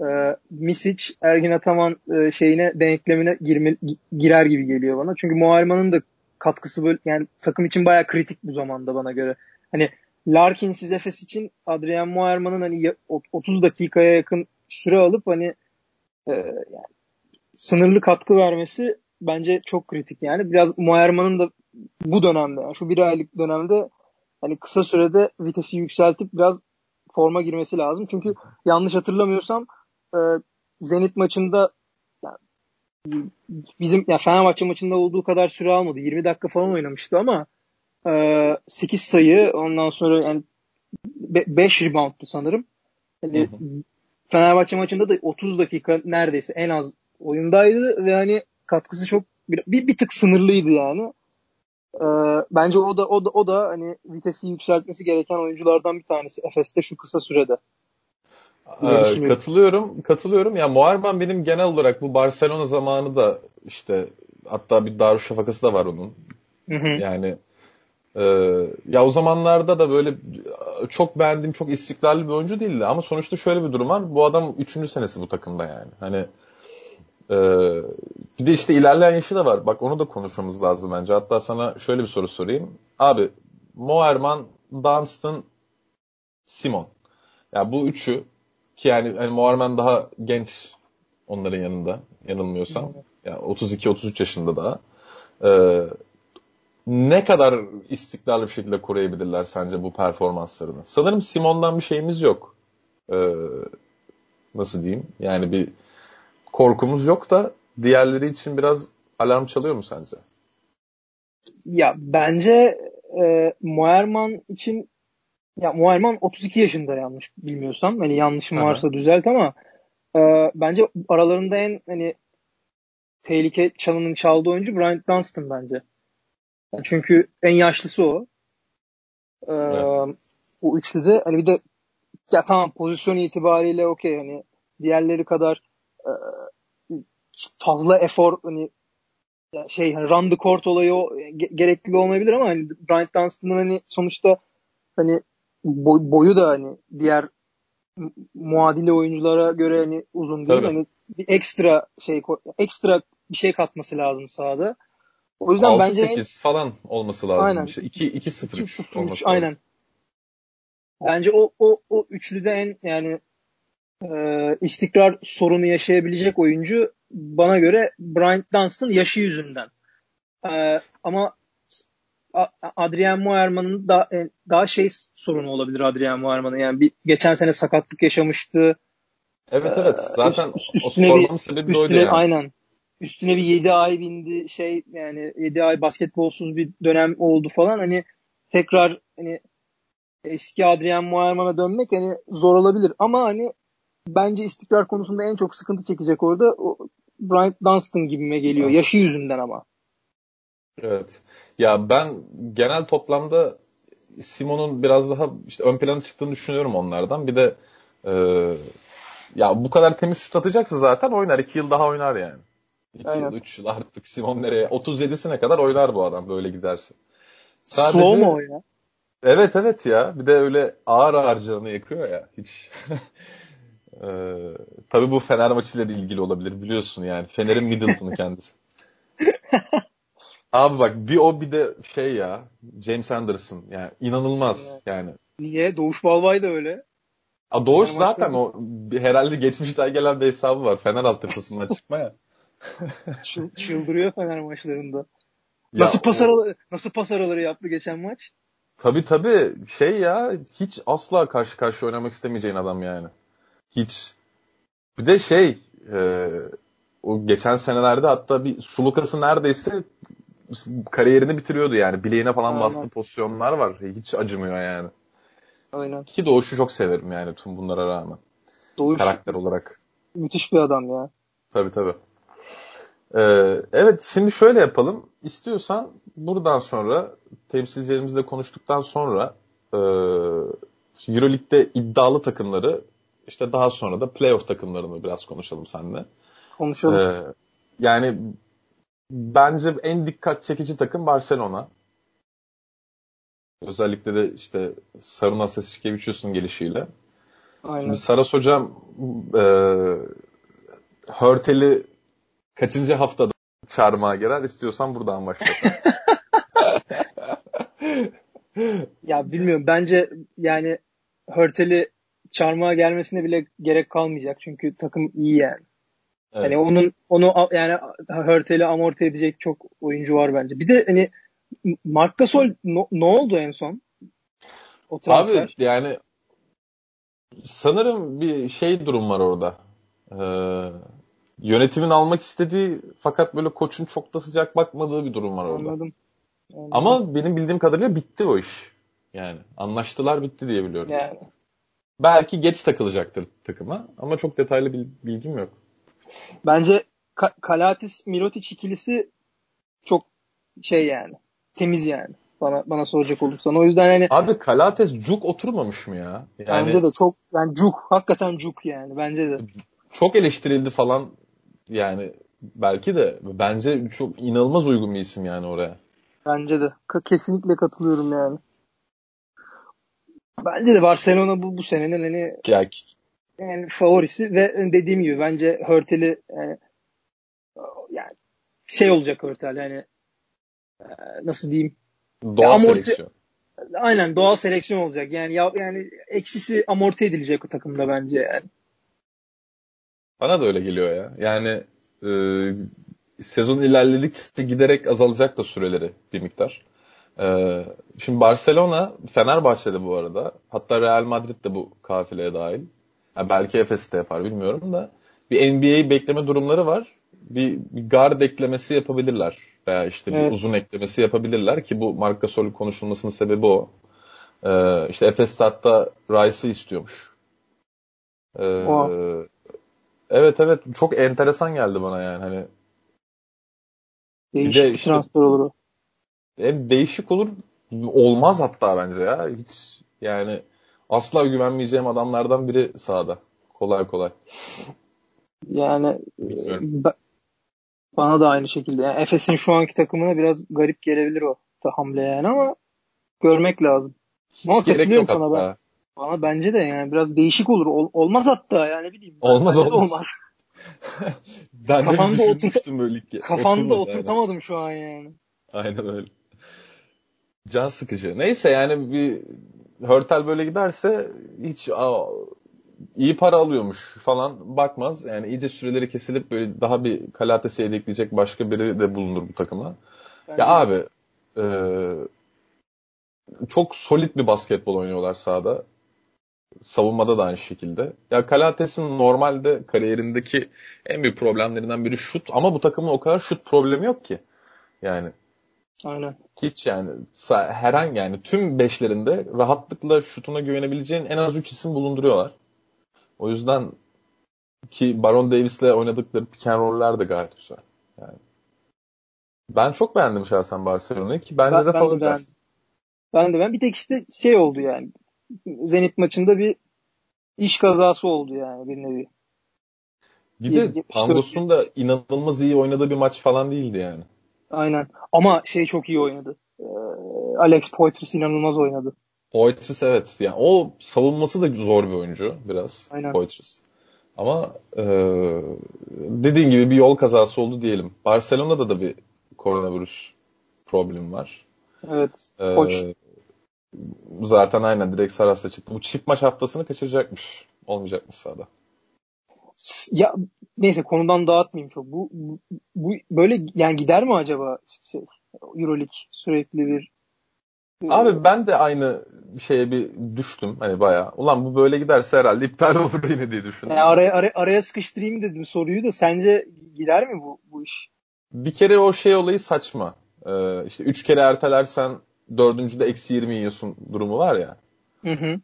e, Misic Ergin Ataman e, şeyine denklemine girme, girer gibi geliyor bana. Çünkü Moerman'ın da katkısı böyle yani takım için bayağı kritik bu zamanda bana göre. Hani Larkinsiz Efes için Adrian Moerman'ın hani 30 dakikaya yakın süre alıp hani e, yani sınırlı katkı vermesi bence çok kritik yani. Biraz Moerman'ın da bu dönemde yani şu bir aylık dönemde hani kısa sürede vitesi yükseltip biraz forma girmesi lazım. Çünkü yanlış hatırlamıyorsam e, Zenit maçında yani bizim ya Fenerbahçe maçında olduğu kadar süre almadı. 20 dakika falan oynamıştı ama e, 8 sayı ondan sonra yani 5 reboundtu sanırım. Yani Fenerbahçe maçında da 30 dakika neredeyse en az oyundaydı ve hani katkısı çok bir, bir, bir tık sınırlıydı yani. Ee, bence o da o da o da hani vitesi yükseltmesi gereken oyunculardan bir tanesi Efes'te şu kısa sürede. Ee, katılıyorum, katılıyorum. Ya Muharman benim genel olarak bu Barcelona zamanı da işte hatta bir Darüşşafakası da var onun. Hı hı. Yani e, ya o zamanlarda da böyle çok beğendiğim, çok istikrarlı bir oyuncu değildi. Ama sonuçta şöyle bir durum var. Bu adam 3. senesi bu takımda yani. Hani e, bir de işte ilerleyen yaşı da var. Bak onu da konuşmamız lazım bence. Hatta sana şöyle bir soru sorayım. Abi Moerman, Dunstan, Simon. Ya yani bu üçü ki yani hani Moerman daha genç onların yanında yanılmıyorsam. Yani 32-33 yaşında daha. Ee, ne kadar istikrarlı bir şekilde koruyabilirler sence bu performanslarını? Sanırım Simon'dan bir şeyimiz yok. Ee, nasıl diyeyim? Yani bir korkumuz yok da diğerleri için biraz alarm çalıyor mu sence? Ya bence e, Moerman için ya Moerman 32 yaşında yanlış bilmiyorsam. Hani yanlışım Aha. varsa düzelt ama e, bence aralarında en hani tehlike çalının çaldığı oyuncu Bryant Dunstan bence. Yani çünkü en yaşlısı o. Ee, evet. O üçlüde hani bir de ya tamam pozisyon itibariyle okey hani diğerleri kadar e, fazla efor hani şey hani run the court olayı o, gerekli olmayabilir ama hani Bryant Dunstan'ın hani sonuçta hani boy, boyu da hani diğer muadili oyunculara göre hani uzun değil. Tabii. Hani bir ekstra şey ekstra bir şey katması lazım sahada. O yüzden 6, bence 8 falan olması lazım aynen. işte. 2 2 0 3 olması aynen. lazım. Bence o o o üçlüde en yani e, istikrar sorunu yaşayabilecek oyuncu bana göre Bryant Dunstan yaşı yüzünden. E, ama Adrian Moerman'ın da, e, daha şey sorunu olabilir Adrian Moerman'ın. Yani bir geçen sene sakatlık yaşamıştı. Evet evet. Ee, Zaten üst, üstüne o bir, sebebi üstüne, oydu yani. Aynen. Üstüne bir 7 ay bindi şey yani 7 ay basketbolsuz bir dönem oldu falan. Hani tekrar hani eski Adrian Moerman'a dönmek hani zor olabilir ama hani bence istikrar konusunda en çok sıkıntı çekecek orada o Bryant Dunstan gibime geliyor. Evet. Yaşı yüzünden ama. Evet. Ya ben genel toplamda Simon'un biraz daha işte ön plana çıktığını düşünüyorum onlardan. Bir de e, ya bu kadar temiz şut atacaksa zaten oynar. 2 yıl daha oynar yani. 2 yıl, 3 yıl artık Simon nereye? 37'sine kadar oynar bu adam böyle giderse. Sadece, Slow mu o ya? Evet evet ya. Bir de öyle ağır ağır canını yakıyor ya. Hiç. (laughs) ee, tabii bu Fener maçıyla da ilgili olabilir biliyorsun yani. Fener'in Middleton'ı (laughs) kendisi. Abi bak bir o bir de şey ya James Anderson yani inanılmaz yani. Niye? Doğuş Balvay da öyle. A Doğuş Fener zaten o herhalde geçmişten gelen bir hesabı var. Fener altyapısından çıkma ya. (laughs) Çıldırıyor Fener maçlarında. Ya nasıl pas araları, nasıl pas araları yaptı geçen maç? Tabi tabi şey ya hiç asla karşı karşı oynamak istemeyeceğin adam yani. Hiç. Bir de şey e, o geçen senelerde hatta bir Sulukas'ı neredeyse kariyerini bitiriyordu yani. Bileğine falan Aynen. bastığı pozisyonlar var. Hiç acımıyor yani. Aynen. Ki Doğuş'u çok severim yani tüm bunlara rağmen. Doğuş karakter olarak. Müthiş bir adam ya. Tabi tabi. Ee, evet şimdi şöyle yapalım. İstiyorsan buradan sonra temsilcilerimizle konuştuktan sonra e, Euroleague'de iddialı takımları işte daha sonra da playoff takımlarını biraz konuşalım seninle. Konuşalım. Ee, yani bence en dikkat çekici takım Barcelona. Özellikle de işte Saruna Sesicevicius'un gelişiyle. Aynen. Şimdi Saras hocam e, Hörtel'i kaçıncı haftada çarmıha girer? İstiyorsan buradan başlasın. (laughs) (laughs) ya bilmiyorum. Bence yani Hörtel'i çarmıha gelmesine bile gerek kalmayacak. Çünkü takım iyi yani. Evet. Yani onun onu yani Hörtel'i amorti edecek çok oyuncu var bence. Bir de hani Mark Gasol no, ne oldu en son? O transfer. Abi yani sanırım bir şey durum var orada. Ee, yönetimin almak istediği fakat böyle koçun çok da sıcak bakmadığı bir durum var orada. Anladım. Anladım. Ama benim bildiğim kadarıyla bitti o iş. Yani anlaştılar bitti diye biliyorum. Yani. Belki geç takılacaktır takıma ama çok detaylı bilgim yok. Bence Ka- Kalatis Mirotic ikilisi çok şey yani temiz yani bana bana soracak olursan. O yüzden hani Abi Kalates cuk oturmamış mı ya? Yani, bence de çok yani cuk hakikaten cuk yani bence de. Çok eleştirildi falan yani belki de bence çok inanılmaz uygun bir isim yani oraya. Bence de. Kesinlikle katılıyorum yani. Bence de Barcelona bu bu senenin hani ya, yani favorisi ve dediğim gibi bence Hörtel'i yani, yani şey olacak Hörtel yani e, nasıl diyeyim doğal amorti, seleksiyon. Aynen doğal seleksiyon olacak. Yani ya, yani eksisi amorti edilecek o takımda bence yani. Bana da öyle geliyor ya. Yani e, sezon ilerledikçe giderek azalacak da süreleri bir miktar. E, şimdi Barcelona, Fenerbahçe'de bu arada. Hatta Real Madrid de bu kafileye dahil. Yani belki Efes de yapar bilmiyorum da. Bir NBA bekleme durumları var. Bir, bir guard eklemesi yapabilirler. Veya işte bir evet. uzun eklemesi yapabilirler ki bu Marc Gasol konuşulmasının sebebi o. Ee, işte Efes hatta Rice'ı istiyormuş. Ee, Evet evet çok enteresan geldi bana yani hani. Değişik bir, de işte, transfer olur. Hem değişik olur olmaz hatta bence ya. Hiç yani asla güvenmeyeceğim adamlardan biri sahada. Kolay kolay. Yani Bilmiyorum. bana da aynı şekilde. Yani Efes'in şu anki takımına biraz garip gelebilir o hamle yani ama görmek lazım. Hiç ama gerek yok sana hatta. Ben. Bana bence de yani biraz değişik olur. Ol, olmaz hatta yani bileyim. Olmaz olmaz. (laughs) olmaz. ben kafamda de oturtmuştum böyle. Kafamda oturtamadım yani. şu an yani. Aynen öyle. Can sıkıcı. Neyse yani bir Hörtel böyle giderse hiç aa, iyi para alıyormuş falan bakmaz. Yani iyice süreleri kesilip böyle daha bir kalatesi yedekleyecek başka biri de bulunur bu takıma. Bence ya abi e, çok solid bir basketbol oynuyorlar sahada. Savunmada da aynı şekilde. Ya Kalates'in normalde kariyerindeki en büyük problemlerinden biri şut ama bu takımın o kadar şut problemi yok ki. Yani Aynen. Hiç yani herhangi yani tüm beşlerinde rahatlıkla şutuna güvenebileceğin en az 3 isim bulunduruyorlar. O yüzden ki Baron Davis'le oynadıkları pick and roll'ler de gayet güzel. Yani ben çok beğendim şahsen Barcelona'yı ki bence ben, de favoriler. Ben, ben de ben bir tek işte şey oldu yani. Zenit maçında bir iş kazası oldu yani bir nevi. Bir de Pangos'un da inanılmaz iyi oynadığı bir maç falan değildi yani. Aynen. Ama şey çok iyi oynadı. Ee, Alex Poitras inanılmaz oynadı. Poitras evet. Yani o savunması da zor bir oyuncu biraz. Aynen. Poitras. Ama e, dediğin gibi bir yol kazası oldu diyelim. Barcelona'da da bir koronavirüs problemi var. Evet. Ee, Zaten aynen direkt Saras'ta çıktı. Bu çift maç haftasını kaçıracakmış. Olmayacakmış sahada. Ya neyse konudan dağıtmayayım çok. Bu, bu, bu böyle yani gider mi acaba şey, EuroLeague sürekli bir Abi ben de aynı şeye bir düştüm hani bayağı. Ulan bu böyle giderse herhalde iptal (laughs) olur yine diye düşündüm. Yani araya, araya, araya sıkıştırayım dedim soruyu da sence gider mi bu, bu iş? Bir kere o şey olayı saçma. Ee, işte üç kere ertelersen dördüncüde eksi 20 yiyorsun durumu var ya. Hı hı.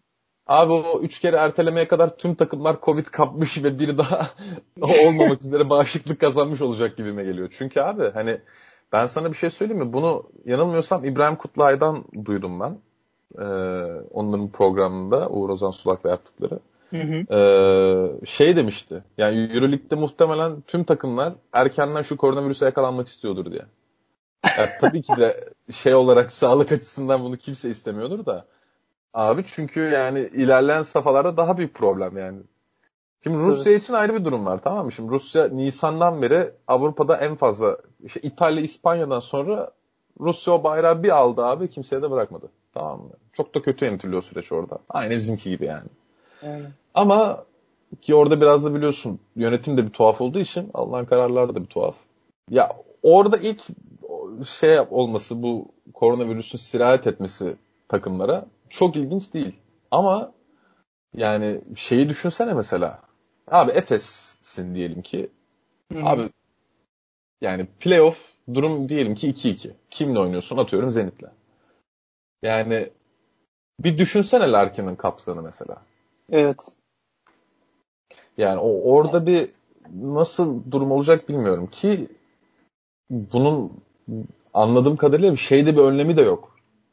Abi o üç kere ertelemeye kadar tüm takımlar Covid kapmış ve biri daha (laughs) olmamak üzere bağışıklık kazanmış olacak gibime geliyor. Çünkü abi hani ben sana bir şey söyleyeyim mi? Bunu yanılmıyorsam İbrahim Kutlay'dan duydum ben. Ee, onların programında Uğur Ozan Sulak'la yaptıkları. Hı hı. Ee, şey demişti. Yani Euroleague'de muhtemelen tüm takımlar erkenden şu koronavirüse yakalanmak istiyordur diye. Yani tabii ki de şey olarak (laughs) sağlık açısından bunu kimse istemiyordur da. Abi çünkü yani ilerleyen safhalarda daha büyük problem yani. Şimdi Rusya evet. için ayrı bir durum var tamam mı? Şimdi Rusya Nisan'dan beri Avrupa'da en fazla işte İtalya, İspanya'dan sonra Rusya o bayrağı bir aldı abi kimseye de bırakmadı. Tamam mı? Çok da kötü yönetiliyor süreç orada. Aynı bizimki gibi yani. Aynen. Ama ki orada biraz da biliyorsun yönetim de bir tuhaf olduğu için alınan kararlar da bir tuhaf. Ya orada ilk şey olması bu koronavirüsün sirayet etmesi takımlara çok ilginç değil. Ama yani şeyi düşünsene mesela. Abi Efes'sin diyelim ki. Hı-hı. Abi yani playoff durum diyelim ki 2-2. Kimle oynuyorsun? Atıyorum Zenit'le. Yani bir düşünsene Larkin'in kaptanı mesela. Evet. Yani o orada bir nasıl durum olacak bilmiyorum ki bunun anladığım kadarıyla bir şeyde bir önlemi de yok.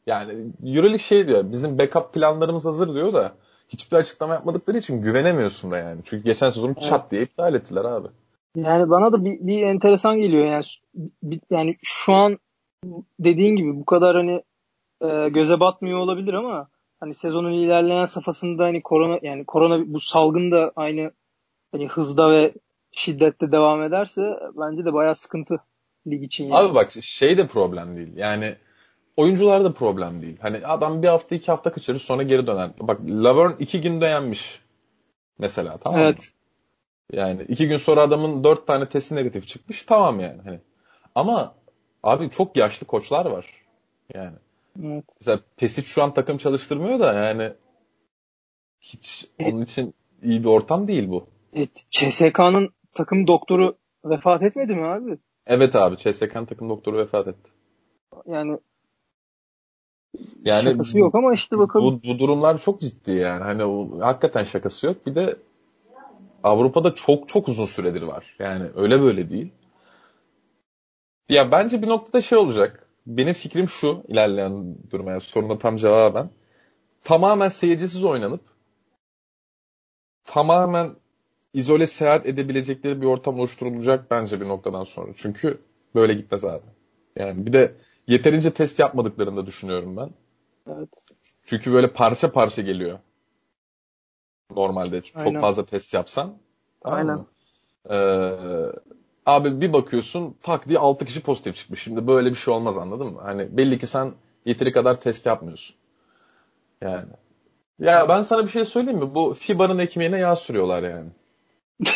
Yani Euroleague şey diyor bizim backup planlarımız hazır diyor da hiçbir açıklama yapmadıkları için güvenemiyorsun da yani. Çünkü geçen sezonu evet. çat diye iptal ettiler abi. Yani bana da bir, bir enteresan geliyor yani yani şu an dediğin gibi bu kadar hani e, göze batmıyor olabilir ama hani sezonun ilerleyen safhasında hani korona yani korona bu salgın da aynı hani hızda ve şiddette devam ederse bence de bayağı sıkıntı lig için. Yani. Abi bak şey de problem değil. Yani oyuncular da problem değil. Hani adam bir hafta iki hafta kaçırır sonra geri döner. Bak Laverne iki günde yenmiş. Mesela tamam evet. mı? Yani iki gün sonra adamın dört tane testi negatif çıkmış. Tamam yani. Hani. Ama abi çok yaşlı koçlar var. Yani. Evet. Mesela Pesic şu an takım çalıştırmıyor da yani hiç onun için iyi bir ortam değil bu. Evet. CSK'nın takım doktoru vefat etmedi mi abi? Evet abi. CSK'nın takım doktoru vefat etti. Yani yani şakası yok ama işte bakalım. Bu, bu durumlar çok ciddi yani. Hani o, hakikaten şakası yok. Bir de Avrupa'da çok çok uzun süredir var. Yani öyle böyle değil. Ya bence bir noktada şey olacak. Benim fikrim şu ilerleyen duruma yani soruna tam cevaben. Tamamen seyircisiz oynanıp tamamen izole seyahat edebilecekleri bir ortam oluşturulacak bence bir noktadan sonra. Çünkü böyle gitmez abi. Yani bir de yeterince test yapmadıklarını da düşünüyorum ben. Evet. Çünkü böyle parça parça geliyor. Normalde çok Aynen. fazla test yapsan. Tamam Aynen. Mı? Ee, abi bir bakıyorsun tak diye 6 kişi pozitif çıkmış. Şimdi böyle bir şey olmaz anladın mı? Hani belli ki sen yeteri kadar test yapmıyorsun. Yani. Ya ben sana bir şey söyleyeyim mi? Bu FIBA'nın ekmeğine yağ sürüyorlar yani. (laughs)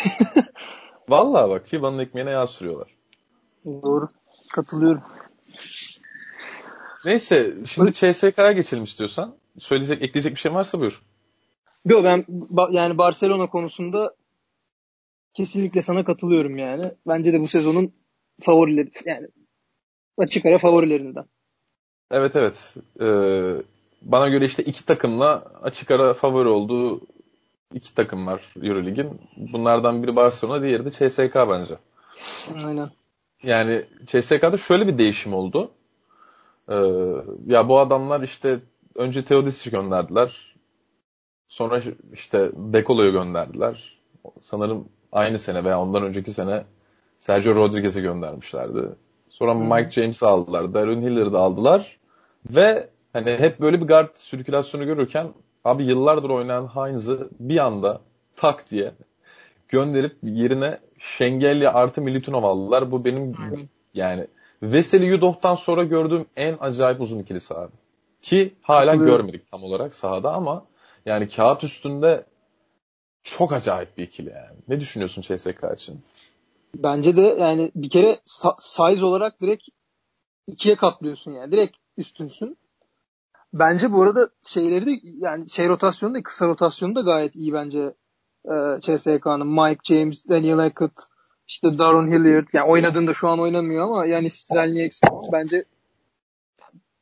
Vallahi bak FIBA'nın ekmeğine yağ sürüyorlar. Doğru. Katılıyorum. Neyse şimdi CSK'ya geçelim istiyorsan. Söyleyecek, ekleyecek bir şey varsa buyur. Yok ben yani Barcelona konusunda kesinlikle sana katılıyorum yani. Bence de bu sezonun favorileri yani açık ara favorilerinden. Evet evet. Ee, bana göre işte iki takımla açık ara favori olduğu iki takım var Eurolig'in. Bunlardan biri Barcelona, diğeri de CSK bence. Aynen. Yani CSK'da şöyle bir değişim oldu. Ee, ya bu adamlar işte önce Teodosic'i gönderdiler. Sonra işte Dekolo'yu gönderdiler. Sanırım aynı sene veya ondan önceki sene Sergio Rodriguez'i göndermişlerdi. Sonra hmm. Mike James'i aldılar. Darren Hiller'ı da aldılar. Ve hani hep böyle bir guard sirkülasyonu görürken abi yıllardır oynayan Heinz'ı bir anda tak diye gönderip yerine Şengelya artı Militinov aldılar. Bu benim yani Veseli Yudov'dan sonra gördüğüm en acayip uzun ikilisi abi. Ki hala görmedik tam olarak sahada ama yani kağıt üstünde çok acayip bir ikili yani. Ne düşünüyorsun CSK için? Bence de yani bir kere size olarak direkt ikiye katlıyorsun yani. Direkt üstünsün. Bence bu arada şeyleri de yani şey rotasyonu da kısa rotasyonu da gayet iyi bence e, CSK'nın. Mike James, Daniel Hackett, işte Darren Hilliard. Yani oynadığında şu an oynamıyor ama yani Strelnieks bence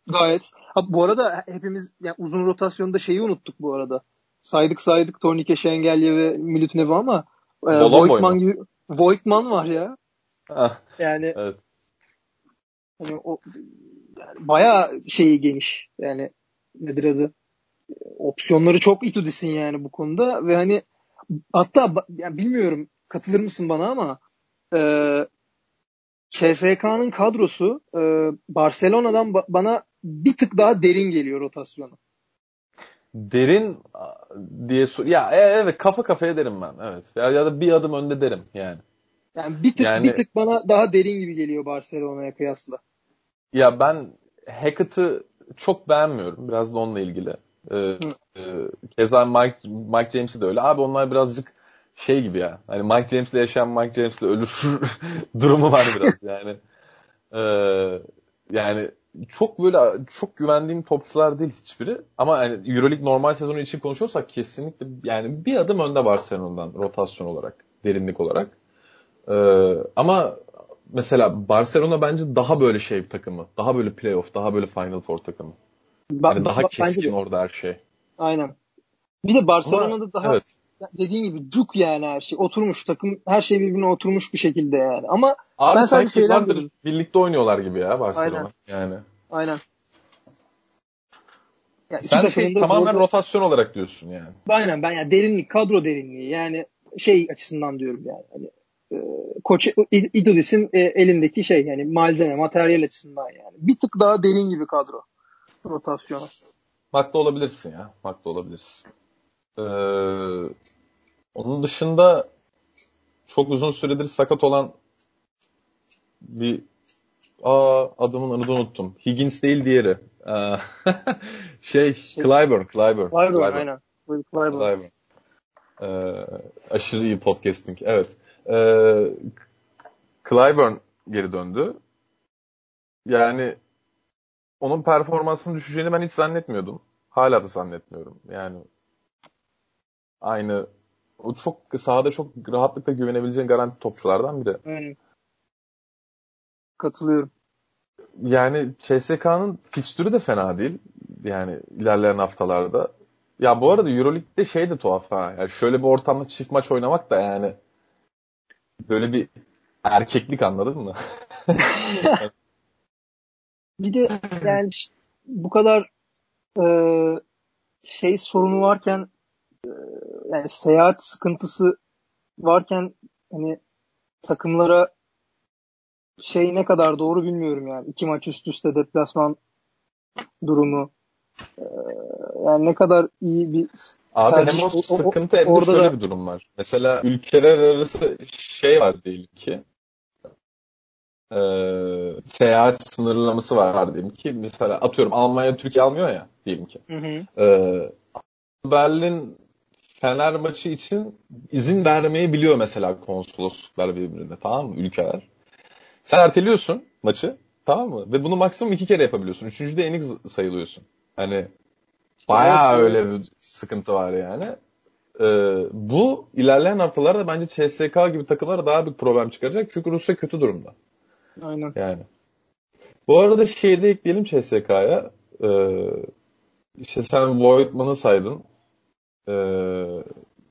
gayet. Ha, bu arada hepimiz yani uzun rotasyonda şeyi unuttuk bu arada. Saydık saydık Tornike Şengelye ve Milutnev ama e, Voigtman gibi Voigtman var ya. Ah, yani evet. Hani o yani bayağı şeyi geniş. Yani nedir adı? Opsiyonları çok itudisin yani bu konuda ve hani hatta yani bilmiyorum katılır mısın bana ama e, CSK'nın kadrosu e, Barcelona'dan ba- bana bir tık daha derin geliyor rotasyonu. Derin diye sor ya e, evet kafa kafaya derim ben evet ya, ya da bir adım önde derim yani. Yani bir tık yani, bir tık bana daha derin gibi geliyor Barcelona'ya kıyasla. Ya ben Hackett'ı çok beğenmiyorum. Biraz da onunla ilgili. Ee, e, keza Mike, Mike James'i de öyle. Abi onlar birazcık şey gibi ya. Hani Mike James'le yaşayan Mike James'le ölür (laughs) durumu var biraz (laughs) yani. Ee, yani çok böyle çok güvendiğim topçular değil hiçbiri. Ama yani EuroLeague normal sezonu için konuşuyorsak kesinlikle yani bir adım önde Barcelona'dan rotasyon olarak, derinlik olarak. Ee, ama mesela Barcelona bence daha böyle şey bir takımı. Daha böyle playoff, daha böyle Final Four takımı. Ba- yani daha ba- keskin orada her şey. Aynen. Bir de Barcelona'da Ama, daha evet. Dediğin gibi cuk yani her şey. Oturmuş takım her şey birbirine oturmuş bir şekilde yani. Ama Abi ben sanki yıllardır birlikte oynuyorlar gibi ya Barcelona. Aynen. Yani. Aynen. Yani Sen şey tamamen orada... rotasyon olarak diyorsun yani. Aynen ben yani derinlik, kadro derinliği yani şey açısından diyorum yani. Hani e, koç Idudis'in e, elindeki şey yani malzeme, materyal açısından yani. Bir tık daha derin gibi kadro rotasyonu. Haklı olabilirsin ya. Haklı olabilirsin. Ee, onun dışında çok uzun süredir sakat olan bir Aa adamın adını unuttum. Higgins değil diğeri. Ee, (laughs) şey, Clyburn, Clyburn. Clyburn, Clyburn. aynen. Clyburn. Clyburn. Ee, aşırı iyi podcasting. Evet. Ee, Clyburn geri döndü. Yani onun performansının düşeceğini ben hiç zannetmiyordum. Hala da zannetmiyorum. Yani aynı o çok sahada çok rahatlıkla güvenebileceğin garanti topçulardan biri. Aynen. Katılıyorum. Yani CSK'nın fikstürü de fena değil. Yani ilerleyen haftalarda. Ya bu arada Euroleague'de şey de tuhaf ha. Yani şöyle bir ortamda çift maç oynamak da yani böyle bir erkeklik anladın mı? (laughs) bir de yani bu kadar e, şey sorunu varken e, yani seyahat sıkıntısı varken hani takımlara şey ne kadar doğru bilmiyorum yani. iki maç üst üste deplasman durumu. Ee, yani ne kadar iyi bir Abi tercih. hem o sıkıntı hem de şöyle da... bir durum var. Mesela ülkeler arası şey var diyelim ki e, seyahat sınırlaması var diyelim ki. Mesela atıyorum Almanya Türkiye almıyor ya diyelim ki. Hı hı. E, Berlin Fener maçı için izin vermeyi biliyor mesela konsolosluklar birbirine tamam mı ülkeler. Sen erteliyorsun maçı tamam mı? Ve bunu maksimum iki kere yapabiliyorsun. Üçüncüde enik sayılıyorsun. Hani bayağı evet, öyle bir sıkıntı var yani. Ee, bu ilerleyen haftalarda bence CSK gibi takımlara daha bir problem çıkaracak. Çünkü Rusya kötü durumda. Aynen. Yani. Bu arada şeyde ekleyelim CSK'ya. Ee, işte sen Voigtman'ı saydın. Ee,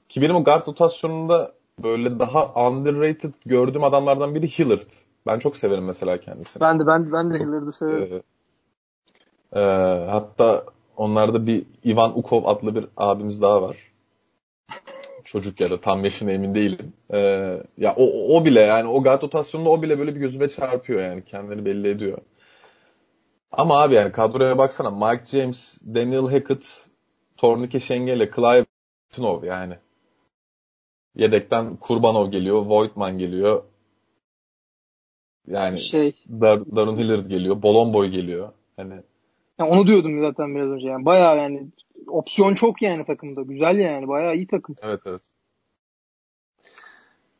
ki benim o guard rotasyonunda böyle daha underrated gördüğüm adamlardan biri Hillard. Ben çok severim mesela kendisini. Ben de ben, ben de Hillard'ı severim. E, e, hatta onlarda bir Ivan Ukov adlı bir abimiz daha var. Çocuk ya da tam yaşına emin değilim. E, ya o, o bile yani o guard rotasyonunda o bile böyle bir gözüme çarpıyor yani kendini belli ediyor. Ama abi yani kadroya baksana Mike James, Daniel Hackett, Tornike Şengele, Clive Tunov yani. Yedekten Kurbanov geliyor, Voigtman geliyor. Yani şey, Dar Darun Hillard geliyor, Bolomboy geliyor. Hani yani onu diyordum zaten biraz önce yani. Bayağı yani opsiyon çok yani takımda. Güzel yani. Bayağı iyi takım. Evet evet.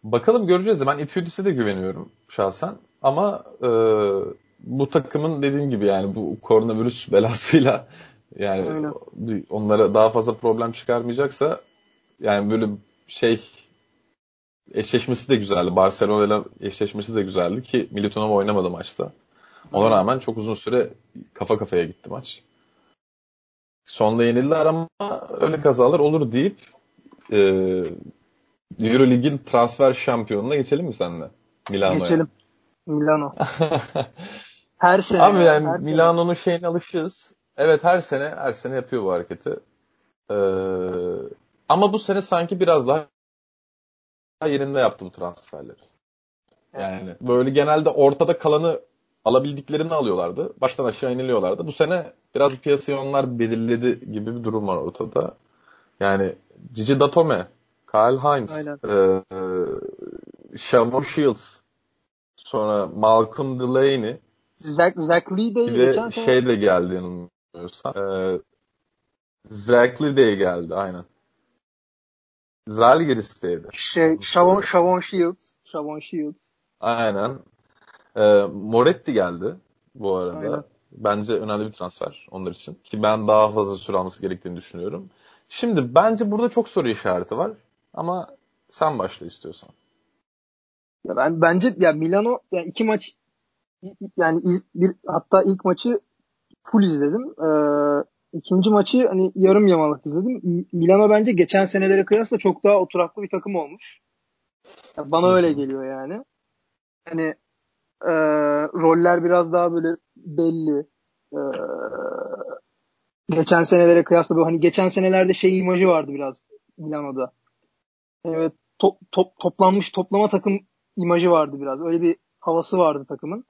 Bakalım göreceğiz. Ben Etudis'e de güveniyorum şahsen. Ama e, bu takımın dediğim gibi yani bu koronavirüs (laughs) belasıyla yani Aynen. onlara daha fazla problem çıkarmayacaksa yani böyle şey eşleşmesi de güzeldi. Barcelona ile eşleşmesi de güzeldi ki Militonov oynamadı maçta. Ona rağmen çok uzun süre kafa kafaya gitti maç. Sonda yenildiler ama öyle kazalar olur deyip e, Eurolig'in transfer şampiyonuna geçelim mi seninle? Milano'ya. Geçelim. Milano. (laughs) her sene. Abi yani her Milano'nun şeyine alışığız. Evet her sene her sene yapıyor bu hareketi. Ee, ama bu sene sanki biraz daha yerinde yaptı bu transferleri. Yani böyle genelde ortada kalanı alabildiklerini alıyorlardı. Baştan aşağı iniliyorlardı. Bu sene biraz piyasayı onlar belirledi gibi bir durum var ortada. Yani Cici Datome, Kyle Hines, e, e, Shavon Shields, sonra Malcolm Delaney, Zach, Zach Lee de geçen sene... şey de geldi yanılmıyorsam. E, Zach Lee de geldi aynen. Zalgiris'teydi. Şey, Shavon, Shavon Shields. Shavon Shields. Aynen. E, Moretti geldi bu arada. Aynen. Bence önemli bir transfer onlar için. Ki ben daha fazla süre alması gerektiğini düşünüyorum. Şimdi bence burada çok soru işareti var. Ama sen başla istiyorsan. Ya ben bence ya Milano yani iki maç yani bir hatta ilk maçı full izledim. Ee, ikinci maçı hani yarım yamalak izledim. Milano bence geçen senelere kıyasla çok daha oturaklı bir takım olmuş. Yani bana öyle geliyor yani. Hani e, roller biraz daha böyle belli. E, geçen senelere kıyasla böyle hani geçen senelerde şey imajı vardı biraz Milano'da. Evet top, top, toplanmış toplama takım imajı vardı biraz. Öyle bir havası vardı takımın.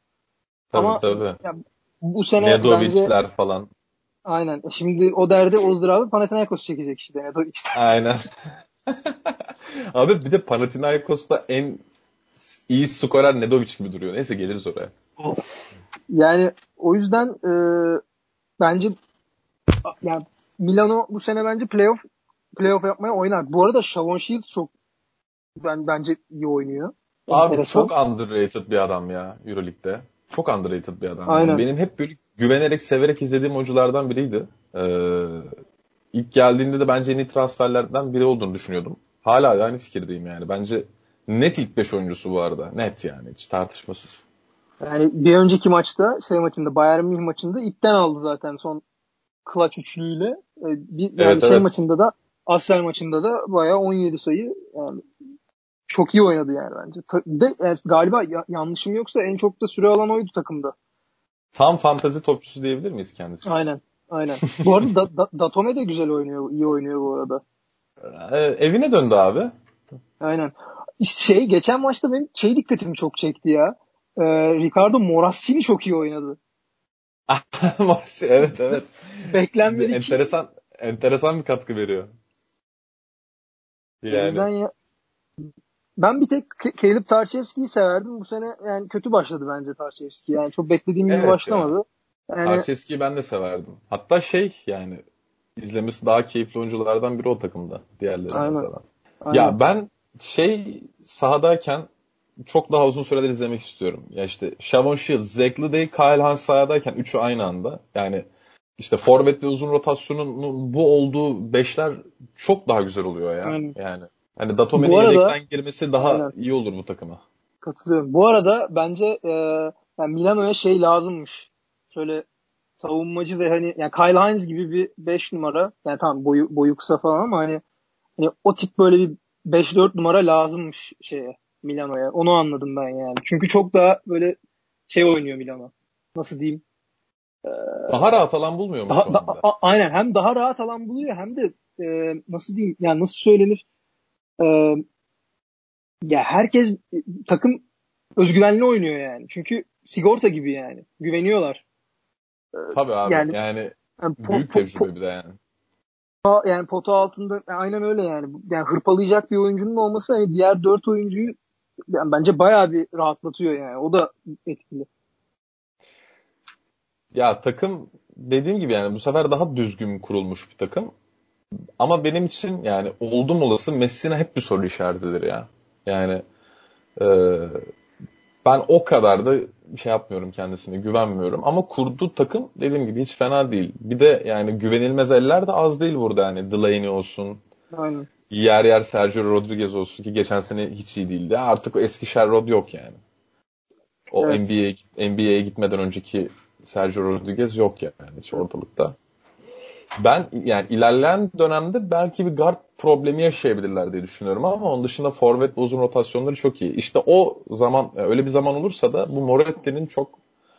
Tabii Ama tabii. Ya, bu sene Nedovic'ler bence, falan. Aynen. Şimdi o derdi Ozdrav'ı Panathinaikos çekecek işte Nedovic. (laughs) Aynen. Abi bir de Panathinaikos'ta en iyi skorer Nedovic gibi duruyor. Neyse geliriz oraya. Yani o yüzden e, bence yani Milano bu sene bence playoff playoff yapmaya oynar. Bu arada Shavon Shields çok ben bence iyi oynuyor. Abi Enteresan. çok underrated bir adam ya EuroLeague'de. Çok underrated bir adam. Aynen. Yani benim hep böyle güvenerek, severek izlediğim oyunculardan biriydi. Ee, ilk geldiğinde de bence en iyi transferlerden biri olduğunu düşünüyordum. Hala da aynı fikirdeyim yani. Bence net ilk 5 oyuncusu bu arada. Net yani hiç tartışmasız. Yani bir önceki maçta şey maçında Bayern Münih maçında ipten aldı zaten son clutch üçlüğüyle. Ee, bir, yani evet, şey evet. maçında da Asfer maçında da bayağı 17 sayı yani çok iyi oynadı yani bence. De yani galiba ya, yanlışım yoksa en çok da süre alan oydu takımda. Tam fantazi topçusu diyebilir miyiz kendisi? Aynen. Aynen. bu arada da, da, Datome de güzel oynuyor. iyi oynuyor bu arada. Ee, evine döndü abi. Aynen. Şey geçen maçta benim şey dikkatimi çok çekti ya. Ee, Ricardo Morassini çok iyi oynadı. (laughs) evet evet. Beklenmedik. Enteresan enteresan bir katkı veriyor. Yani. ya, ben bir tek Caleb Tarchevski'yi severdim. Bu sene yani kötü başladı bence Tarchevski. Yani çok beklediğim gibi evet başlamadı. Ya. Yani... Tarchevski'yi ben de severdim. Hatta şey yani izlemesi daha keyifli oyunculardan biri o takımda. Diğerleri Aynen. mesela. Aynen. Ya ben şey sahadayken çok daha uzun süreler izlemek istiyorum. Ya işte Shavon Shields, Zach Day, Kyle Hans sahadayken üçü aynı anda. Yani işte forvet ve uzun rotasyonun bu olduğu beşler çok daha güzel oluyor ya. Yani. yani. Hani Datome'nin yedekten girmesi daha aynen. iyi olur bu takıma. Katılıyorum. Bu arada bence e, yani Milano'ya şey lazımmış. şöyle savunmacı ve hani yani Kyle Hines gibi bir 5 numara yani tamam boyu boyu kısa falan ama hani, hani o tip böyle bir 5-4 numara lazımmış şeye Milano'ya. Onu anladım ben yani. Çünkü çok daha böyle şey oynuyor Milano. Nasıl diyeyim? Ee, daha rahat alan bulmuyor mu? Daha, da, a, aynen. Hem daha rahat alan buluyor hem de e, nasıl diyeyim? Yani nasıl söylenir? E, ya herkes takım özgüvenli oynuyor yani. Çünkü sigorta gibi yani. Güveniyorlar. Tabii abi. Yani, yani, yani büyük tecrübe bir de yani. Yani pota altında aynen öyle yani. Yani hırpalayacak bir oyuncunun olması hani diğer dört oyuncuyu yani bence bayağı bir rahatlatıyor yani. O da etkili. Ya takım dediğim gibi yani bu sefer daha düzgün kurulmuş bir takım. Ama benim için yani oldum olası Messina hep bir soru işaretidir ya. Yani e, ben o kadar da şey yapmıyorum kendisine güvenmiyorum. Ama kurduğu takım dediğim gibi hiç fena değil. Bir de yani güvenilmez eller de az değil burada yani. Delaney olsun. Aynen. Yer yer Sergio Rodriguez olsun ki geçen sene hiç iyi değildi. Artık o eski Sherrod yok yani. O evet. NBA NBA'ye gitmeden önceki Sergio Rodriguez yok yani hiç ortalıkta. Ben yani ilerleyen dönemde belki bir guard problemi yaşayabilirler diye düşünüyorum ama onun dışında forvet ve uzun rotasyonları çok iyi. İşte o zaman öyle bir zaman olursa da bu Moretti'nin çok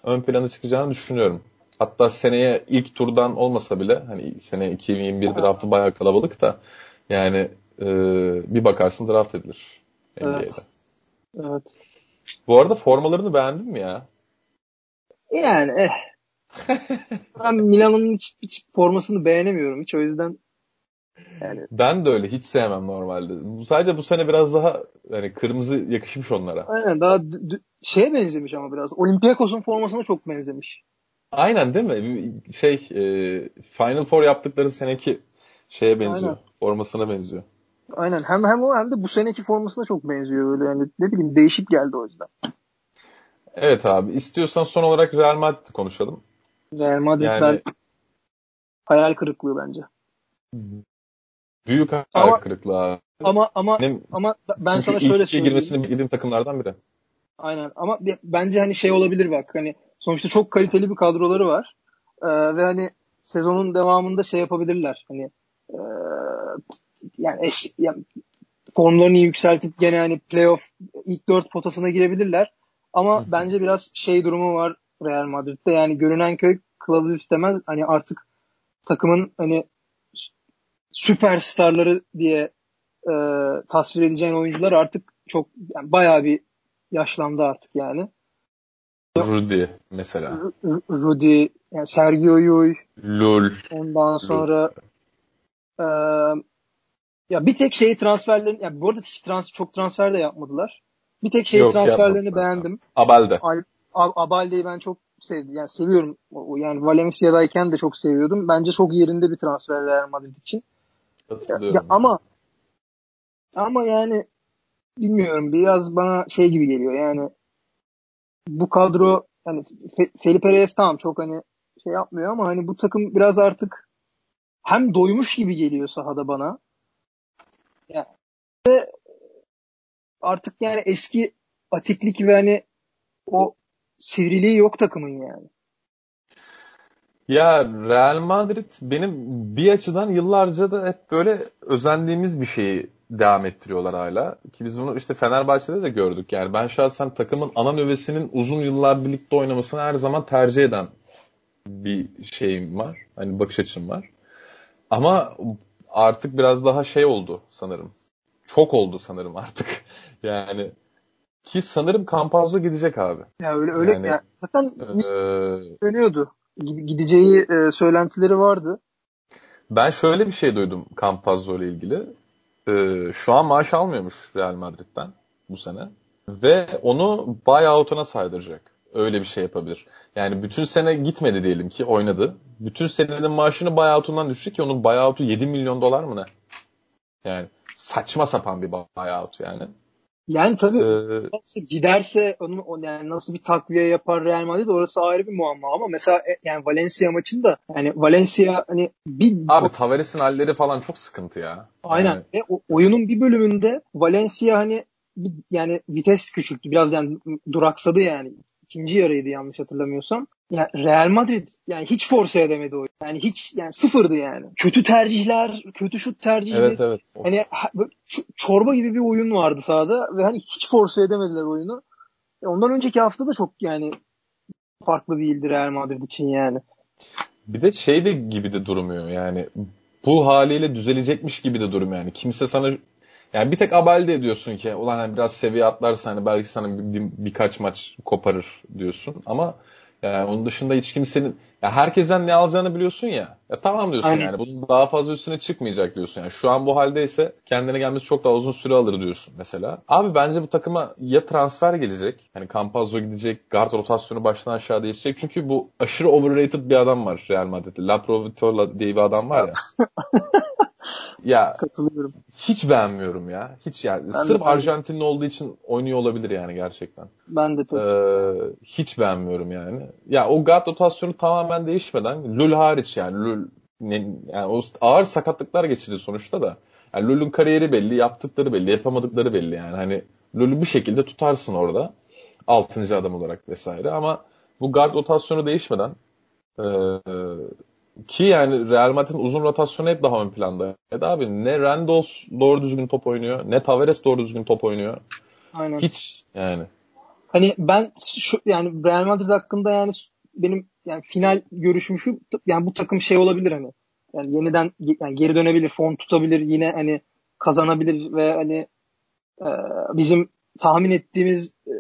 ön plana çıkacağını düşünüyorum. Hatta seneye ilk turdan olmasa bile hani sene 2021 draftı bayağı kalabalık da yani e, bir bakarsın draft edilir NBA'de. Evet. evet. Bu arada formalarını beğendin mi ya? Yani eh. Ben Milan'ın hiç, hiç formasını beğenemiyorum hiç o yüzden yani. Ben de öyle hiç sevmem normalde. Sadece bu sene biraz daha hani kırmızı yakışmış onlara. Aynen daha şeye benzemiş ama biraz. Olympiakos'un formasına çok benzemiş. Aynen değil mi? Şey e, Final Four yaptıkları seneki şeye benziyor. Aynen. Formasına benziyor. Aynen. Hem hem o hem de bu seneki formasına çok benziyor böyle yani ne bileyim değişik geldi o yüzden. Evet abi. İstiyorsan son olarak Real Madrid'i konuşalım. Real Madrid yani... hayal kırıklığı bence. Büyük hayal ama, kırıklığı. Ama ama Benim, ama ben sana şöyle söyleyeyim. girmesini beklediğim takımlardan biri. Aynen ama bence hani şey olabilir bak hani sonuçta çok kaliteli bir kadroları var. Ee, ve hani sezonun devamında şey yapabilirler. Hani e, yani, eş, yani formlarını yükseltip gene hani playoff ilk dört potasına girebilirler. Ama Hı. bence biraz şey durumu var Real Madrid'de. Yani görünen köy kılavuz istemez. Hani artık takımın hani süperstarları diye e, tasvir edeceğin oyuncular artık çok yani bayağı bir yaşlandı artık yani. Rudy mesela. R- Rudy, yani Sergio Yul. Lul. Ondan sonra E, ya bir tek şeyi transferlerin yani bu arada hiç trans, çok transfer de yapmadılar. Bir tek şey transferlerini yapmadım. beğendim. Abalde. Al, Abalde'yi ben çok sevdim. Yani seviyorum. Yani Valencia'dayken de çok seviyordum. Bence çok yerinde bir transfer Real Madrid için. Ya, ya ama ama yani bilmiyorum biraz bana şey gibi geliyor yani bu kadro hani Felipe Reyes tamam çok hani şey yapmıyor ama hani bu takım biraz artık hem doymuş gibi geliyor sahada bana. Yani ve artık yani eski atiklik ve hani o sivriliği yok takımın yani. Ya Real Madrid benim bir açıdan yıllarca da hep böyle özendiğimiz bir şeyi devam ettiriyorlar hala. Ki biz bunu işte Fenerbahçe'de de gördük. Yani ben şahsen takımın ana nöbesinin uzun yıllar birlikte oynamasını her zaman tercih eden bir şeyim var. Hani bakış açım var. Ama artık biraz daha şey oldu sanırım. Çok oldu sanırım artık. (laughs) yani ki sanırım Campazzo gidecek abi. Ya öyle öyle yani, ya. zaten ee, dönüyordu. Gideceği e, söylentileri vardı. Ben şöyle bir şey duydum Campazzo ile ilgili. Ee, şu an maaş almıyormuş Real Madrid'den bu sene. Ve onu buyout'una saydıracak. Öyle bir şey yapabilir. Yani bütün sene gitmedi diyelim ki oynadı. Bütün senenin maaşını buyout'undan düşecek ki onun buyout'u 7 milyon dolar mı ne? Yani saçma sapan bir buyout yani. Yani tabii ee, giderse onun yani nasıl bir takviye yapar Real Madrid orası ayrı bir muamma ama mesela e, yani Valencia maçında yani Valencia hani bir Abi Tavares'in halleri falan çok sıkıntı ya. Aynen. Yani. Ve o, oyunun bir bölümünde Valencia hani yani vites küçülttü. Biraz yani duraksadı yani. İkinci yarıydı yanlış hatırlamıyorsam. Yani Real Madrid yani hiç force edemedi o. Yani hiç yani sıfırdı yani. Kötü tercihler, kötü şut tercihleri. Evet evet. Hani çorba gibi bir oyun vardı sahada ve hani hiç force edemediler oyunu. E ondan önceki hafta da çok yani farklı değildi Real Madrid için yani. Bir de şey de gibi de durmuyor yani bu haliyle düzelecekmiş gibi de durum yani. Kimse sana yani bir tek abalde ediyorsun ki ulan hani biraz seviye atlarsa hani belki sana bir, bir, birkaç maç koparır diyorsun. Ama yani onun dışında hiç kimsenin ya herkesten ne alacağını biliyorsun ya. Ya tamam diyorsun Aynen. yani. Bunun daha fazla üstüne çıkmayacak diyorsun. Yani şu an bu haldeyse kendine gelmesi çok daha uzun süre alır diyorsun mesela. Abi bence bu takıma ya transfer gelecek. Hani Campazzo gidecek. Guard rotasyonu baştan aşağı değişecek. Çünkü bu aşırı overrated bir adam var Real Madrid'de. La Provitola diye bir adam var ya. (laughs) Ya katılıyorum. Hiç beğenmiyorum ya. Hiç yani. Ben Sırf Arjantinli olduğu için oynuyor olabilir yani gerçekten. Ben de pek. Ee, hiç beğenmiyorum yani. Ya o guard rotasyonu tamamen değişmeden Lul hariç yani Lul ne, yani o ağır sakatlıklar geçirdi sonuçta da. Yani Lul'ün kariyeri belli, yaptıkları belli, yapamadıkları belli yani. Hani Lul'ü bir şekilde tutarsın orada. Altıncı adam olarak vesaire ama bu guard rotasyonu değişmeden e, ki yani Real Madrid'in uzun rotasyonu hep daha ön planda. Evet abi ne Randolph doğru düzgün top oynuyor ne Tavares doğru düzgün top oynuyor. Aynen. Hiç yani. Hani ben şu yani Real Madrid hakkında yani benim yani final görüşüm şu yani bu takım şey olabilir hani. Yani yeniden yani geri dönebilir, form tutabilir, yine hani kazanabilir ve hani e, bizim tahmin ettiğimiz e,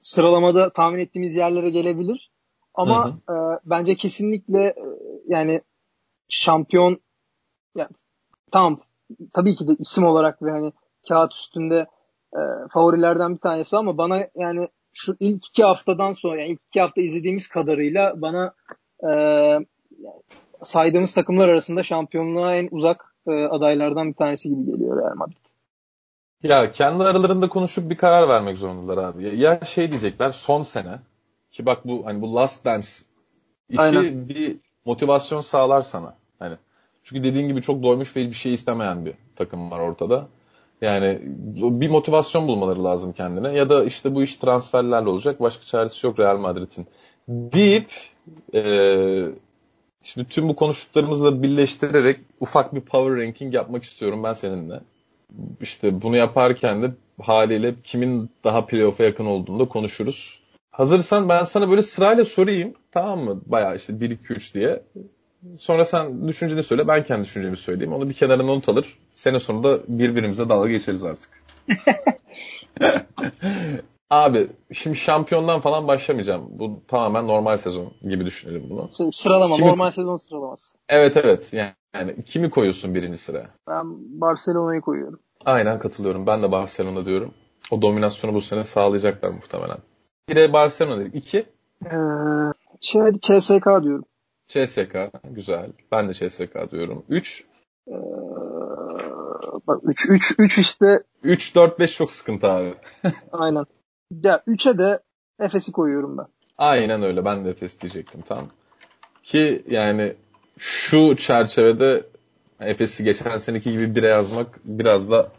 sıralamada tahmin ettiğimiz yerlere gelebilir. Ama hı hı. E, bence kesinlikle e, yani şampiyon yani, tamam tabii ki de isim olarak ve hani kağıt üstünde e, favorilerden bir tanesi ama bana yani şu ilk iki haftadan sonra yani ilk iki hafta izlediğimiz kadarıyla bana e, saydığımız takımlar arasında şampiyonluğa en uzak e, adaylardan bir tanesi gibi geliyor Real Madrid. Ya kendi aralarında konuşup bir karar vermek zorundalar abi. Ya şey diyecekler son sene ki bak bu hani bu Last Dance işi Aynen. bir motivasyon sağlar sana. Hani çünkü dediğin gibi çok doymuş ve bir şey istemeyen bir takım var ortada. Yani bir motivasyon bulmaları lazım kendine. Ya da işte bu iş transferlerle olacak. Başka çaresi yok Real Madrid'in. Deyip e, şimdi tüm bu konuştuklarımızla birleştirerek ufak bir power ranking yapmak istiyorum ben seninle. İşte bunu yaparken de haliyle kimin daha playoff'a yakın olduğunu da konuşuruz. Hazırsan ben sana böyle sırayla sorayım. Tamam mı? Bayağı işte 1-2-3 diye. Sonra sen düşünceni söyle. Ben kendi düşüncemi söyleyeyim. Onu bir kenara not alır. Sene sonunda birbirimize dalga geçeriz artık. (laughs) Abi şimdi şampiyondan falan başlamayacağım. Bu tamamen normal sezon gibi düşünelim bunu. Şey, sıralama kimi... normal sezon sıralaması. Evet evet. Yani, yani kimi koyuyorsun birinci sıraya? Ben Barcelona'yı koyuyorum. Aynen katılıyorum. Ben de Barcelona diyorum. O dominasyonu bu sene sağlayacaklar muhtemelen. Bire Barcelona dedik. İki? Ee, şey, CSK diyorum. CSK. Güzel. Ben de CSK diyorum. Üç? Ee, bak 3 3 3 işte 3 4 5 çok sıkıntı abi. (laughs) Aynen. Ya 3'e de Efes'i koyuyorum ben. Aynen öyle. Ben de Efes diyecektim tam. Ki yani şu çerçevede Efes'i geçen seneki gibi bire yazmak biraz da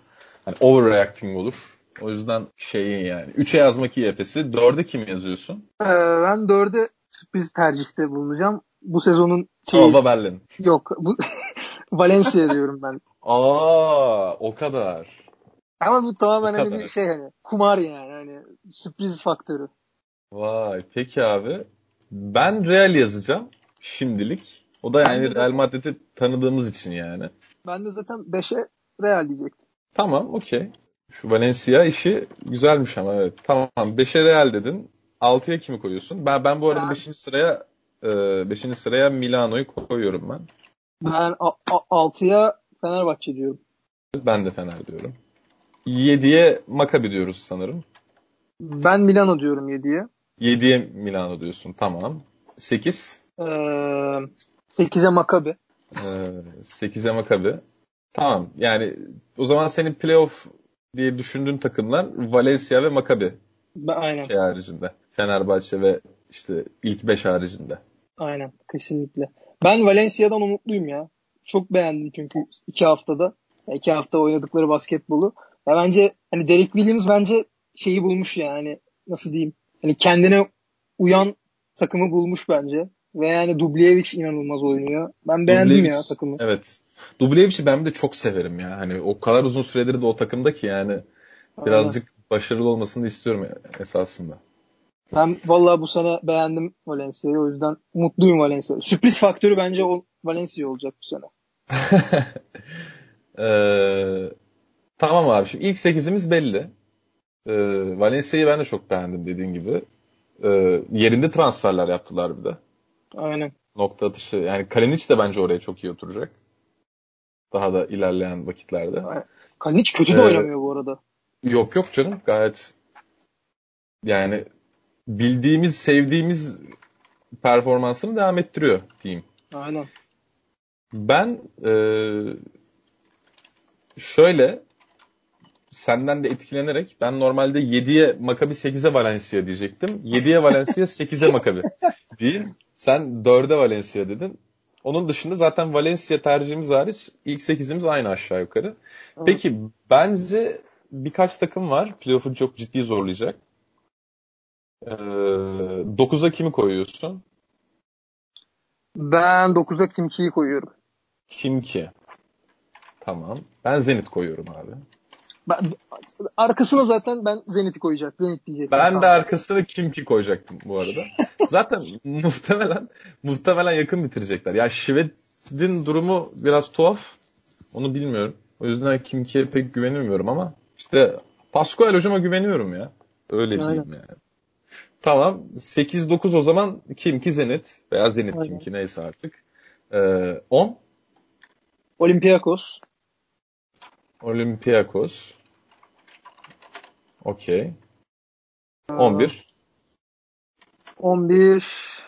hani overreacting olur. O yüzden şeyin yani. 3'e yazmak iyi Efes'i. 4'e kim yazıyorsun? Ee, ben 4'e sürpriz tercihte bulunacağım. Bu sezonun şeyi... Alba Berlin. Yok. Bu... (laughs) Valencia diyorum ben. Aa, o kadar. Ama bu tamamen hani bir şey hani kumar yani hani sürpriz faktörü. Vay peki abi. Ben Real yazacağım şimdilik. O da yani Real Madrid'i tanıdığımız için yani. Ben de zaten 5'e Real diyecektim. Tamam okey. Şu Valencia işi güzelmiş ama evet. Tamam 5'e Real dedin. 6'ya kimi koyuyorsun? Ben ben bu arada 5. sıraya 5. E, sıraya Milano'yu koyuyorum ben. Ben 6'ya Fenerbahçe diyorum. Ben de Fener diyorum. 7'ye Maccabi diyoruz sanırım. Ben Milano diyorum 7'ye. 7'ye Milano diyorsun. Tamam. 8? Ee, 8'e Maccabi. Ee, 8'e Maccabi. Tamam. Yani o zaman senin playoff diye düşündüğün takımlar Valencia ve Maccabi. Aynen. Şey haricinde. Fenerbahçe ve işte ilk 5 haricinde. Aynen. Kesinlikle. Ben Valencia'dan umutluyum ya. Çok beğendim çünkü iki haftada. iki hafta oynadıkları basketbolu. Ya bence hani Derek Williams bence şeyi bulmuş yani nasıl diyeyim. Hani kendine uyan takımı bulmuş bence. Ve yani Dubljevic inanılmaz oynuyor. Ben beğendim Dubljevic, ya takımı. Evet. Dublevic'i ben de çok severim ya. Hani o kadar uzun süredir de o takımda ki yani birazcık Aynen. başarılı olmasını istiyorum esasında. Ben vallahi bu sene beğendim Valencia'yı. O yüzden mutluyum Valencia. Sürpriz faktörü bence o Valencia olacak bu sene. (laughs) ee, tamam abi. Şimdi ilk 8'imiz belli. Ee, Valencia'yı ben de çok beğendim dediğin gibi. Ee, yerinde transferler yaptılar bir de. Aynen. Nokta atışı. Yani Kalinic de bence oraya çok iyi oturacak. Daha da ilerleyen vakitlerde. Kalinic kötü de ee, oynamıyor bu arada. Yok yok canım. Gayet yani bildiğimiz, sevdiğimiz performansını devam ettiriyor diyeyim. Aynen. Ben e, şöyle senden de etkilenerek ben normalde 7'ye Makabi 8'e Valencia diyecektim. 7'ye (laughs) Valencia 8'e Makabi diyeyim. Sen 4'e Valencia dedin. Onun dışında zaten Valencia tercihimiz hariç ilk 8'imiz aynı aşağı yukarı. Peki bence birkaç takım var playoff'u çok ciddi zorlayacak. Ee, 9'a kimi koyuyorsun? Ben 9'a Kimki'yi koyuyorum. Kimki. Tamam. Ben Zenit koyuyorum abi. Ben, arkasına zaten ben Zenit'i koyacak. Zenit diyecektim. Ben de arkasına Kimki koyacaktım bu arada. (laughs) zaten muhtemelen muhtemelen yakın bitirecekler. Ya Şived'in durumu biraz tuhaf. Onu bilmiyorum. O yüzden Kimki'ye pek güvenemiyorum ama işte Pascual hocama güveniyorum ya. Öyle Aynen. diyeyim yani. Tamam. 8-9 o zaman Kimki Zenit veya Zenit Aynen. Kimki neyse artık. Ee, 10 Olympiakos. Olympiakos. Okey. 11. 11.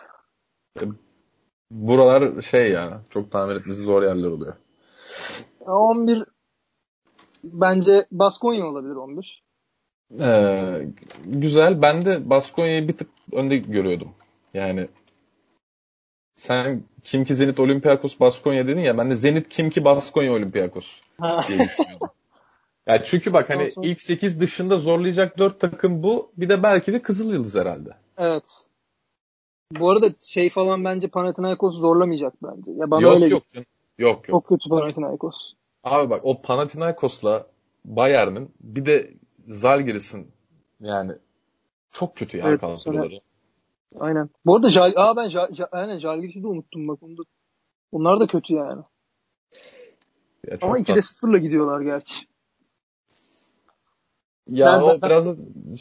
Buralar şey ya çok tahmin etmesi zor yerler oluyor. 11 bence Baskonya olabilir 11. Ee, güzel. Ben de Baskonya'yı bir tık önde görüyordum. Yani sen Kimki Zenit Olympiakos Baskonya dedin ya ben de Zenit Kimki Baskonya Olympiakos diye düşünüyordum. (laughs) Yani çünkü bak hani ilk 8 dışında zorlayacak 4 takım bu. Bir de belki de Kızıl Yıldız herhalde. Evet. Bu arada şey falan bence Panathinaikos zorlamayacak bence. Ya bana yok, öyle yok, yok yok. Çok kötü Panathinaikos. Abi bak o Panathinaikos'la Bayern'in bir de Zalgiris'in yani çok kötü ya evet, kadroları. Aynen. Bu arada Jal, aa ben Jal, Jal, aynen Jalgiris'i de unuttum bak. Onu da, onlar da kötü yani. Ya Ama 2'de sıfırla gidiyorlar gerçi. Ya ben, o ben, biraz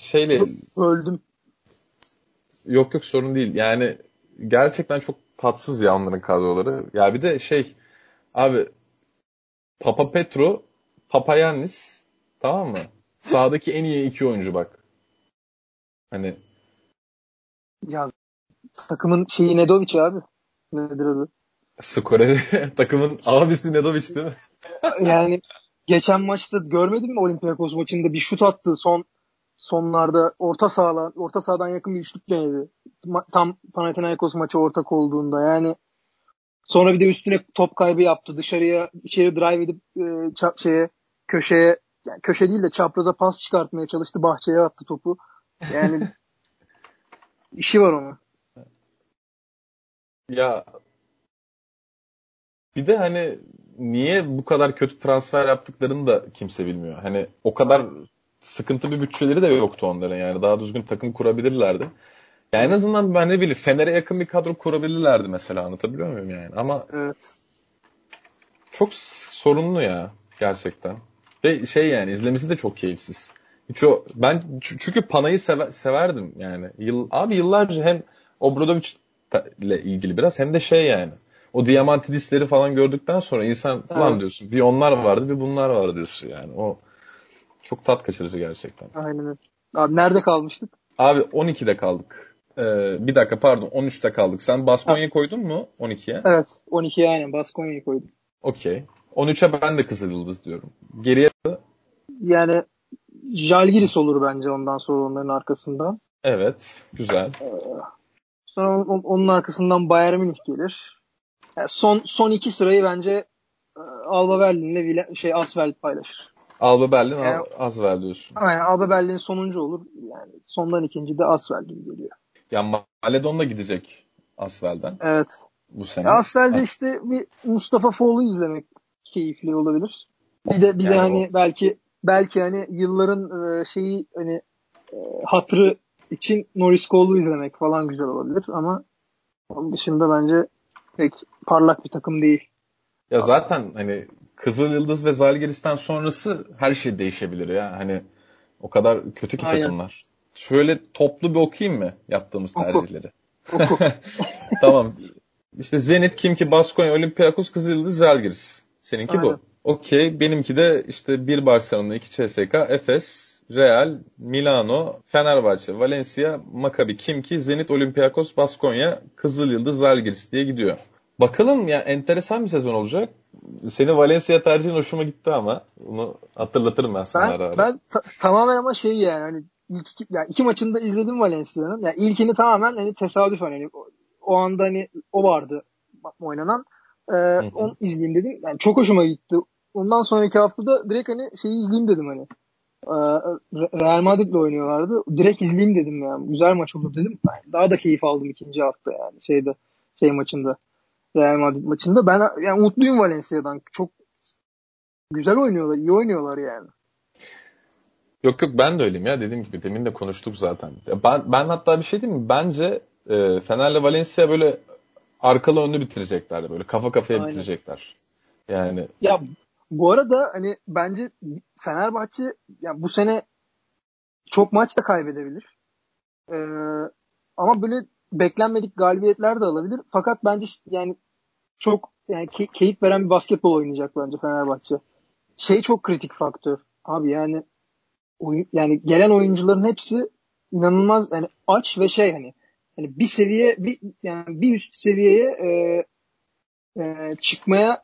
şeyle öldüm. Yok yok sorun değil. Yani gerçekten çok tatsız ya onların kadroları. Ya bir de şey abi Papa Petro, Papayannis tamam mı? Sağdaki en iyi iki oyuncu bak. Hani ya takımın şeyi Nedovic abi. Nedir adı? Skoreri (laughs) takımın abisi Nedovic değil mi? (laughs) yani geçen maçta görmedin mi Olympiakos maçında bir şut attı son sonlarda orta sahadan orta sahadan yakın bir üçlük denedi. Tam Panathinaikos maçı ortak olduğunda yani sonra bir de üstüne top kaybı yaptı. Dışarıya içeri drive edip e, çap, şeye köşeye yani köşe değil de çapraza pas çıkartmaya çalıştı. Bahçeye attı topu. Yani (laughs) işi var onun. Ya bir de hani niye bu kadar kötü transfer yaptıklarını da kimse bilmiyor. Hani o kadar sıkıntı bir bütçeleri de yoktu onların yani. Daha düzgün takım kurabilirlerdi. Yani en azından ben ne bileyim Fener'e yakın bir kadro kurabilirlerdi mesela anlatabiliyor muyum yani? Ama evet. çok sorunlu ya gerçekten. Ve şey yani izlemesi de çok keyifsiz. Hiç o, ben çünkü Pana'yı sever, severdim yani. Yıl, abi yıllarca hem Obradovic ile ilgili biraz hem de şey yani. O Diamantidisleri falan gördükten sonra insan evet. lan diyorsun. Bir onlar vardı bir bunlar vardı diyorsun yani. O çok tat kaçırıcı gerçekten. Aynen Abi nerede kalmıştık? Abi 12'de kaldık. Ee, bir dakika pardon 13'te kaldık. Sen Baskonya'yı koydun mu 12'ye? Evet 12'ye aynen Baskonya'yı koydum. Okey. 13'e ben de Kızıl Yıldız diyorum. Geriye yani Jalgiris olur bence ondan sonra onların arkasından. Evet, güzel. Ee, sonra onun arkasından Bayern Münih gelir. Yani son son iki sırayı bence e, Alba Berlin'le şey Asfeld paylaşır. Alba Berlin, yani, Asfeld diyorsun. Aynen Alba Berlin sonuncu olur. Yani sondan ikinci de Asfeld gibi geliyor. Yani Maledon da gidecek Asvel'den. Evet. Bu sene. Ya Asvel'de işte bir Mustafa Foğlu izlemek keyifli olabilir. Bir de bir yani de hani o... belki belki hani yılların e, şeyi hani e, hatrı için Norris Cole'u izlemek falan güzel olabilir ama onun dışında bence pek parlak bir takım değil. Ya zaten hani Kızıl Yıldız ve Zalgiris'ten sonrası her şey değişebilir ya. Hani o kadar kötü ki Aynen. takımlar. Şöyle toplu bir okuyayım mı yaptığımız tercihleri? Oku. (laughs) tamam. İşte Zenit, Kimki, Baskonya, Olympiakos, Kızıl Yıldız, Zalgiris. Seninki Aynen. bu. Okey. Benimki de işte bir Barcelona, iki CSK, Efes, Real, Milano, Fenerbahçe, Valencia, Maccabi, Kimki, Zenit, Olympiakos, Baskonya, Kızıl Yıldız, Zalgiris diye gidiyor. Bakalım ya enteresan bir sezon olacak. Seni Valencia tercihin hoşuma gitti ama bunu hatırlatırım ben sana ben, ara ara. Ben ta- tamamen ama şey yani hani ilk iki, yani iki maçını da izledim Valencia'nın. Yani ilkini tamamen hani tesadüf hani o, o anda hani o vardı oynanan. Ee, onu izleyeyim dedim. Yani çok hoşuma gitti. Ondan sonraki haftada direkt hani şeyi izleyeyim dedim hani. Ee, Real Madrid'le oynuyorlardı. Direkt izleyeyim dedim yani. Güzel maç olur dedim. Daha da keyif aldım ikinci hafta yani şeyde şey maçında. Real Madrid maçında. Ben yani mutluyum Valencia'dan. Çok güzel oynuyorlar. iyi oynuyorlar yani. Yok yok ben de öyleyim ya. Dediğim gibi demin de konuştuk zaten. Ben, ben hatta bir şey diyeyim mi? Bence e, Fener'le Valencia böyle arkalı önlü bitirecekler. Böyle kafa kafaya Aynen. bitirecekler. Yani ya bu arada hani bence Fenerbahçe yani bu sene çok maç da kaybedebilir. Ee, ama böyle beklenmedik galibiyetler de alabilir. Fakat bence yani çok yani key- keyif veren bir basketbol oynayacak bence Fenerbahçe. Şey çok kritik faktör. Abi yani oyun, yani gelen oyuncuların hepsi inanılmaz yani aç ve şey hani hani bir seviye bir yani bir üst seviyeye e, e, çıkmaya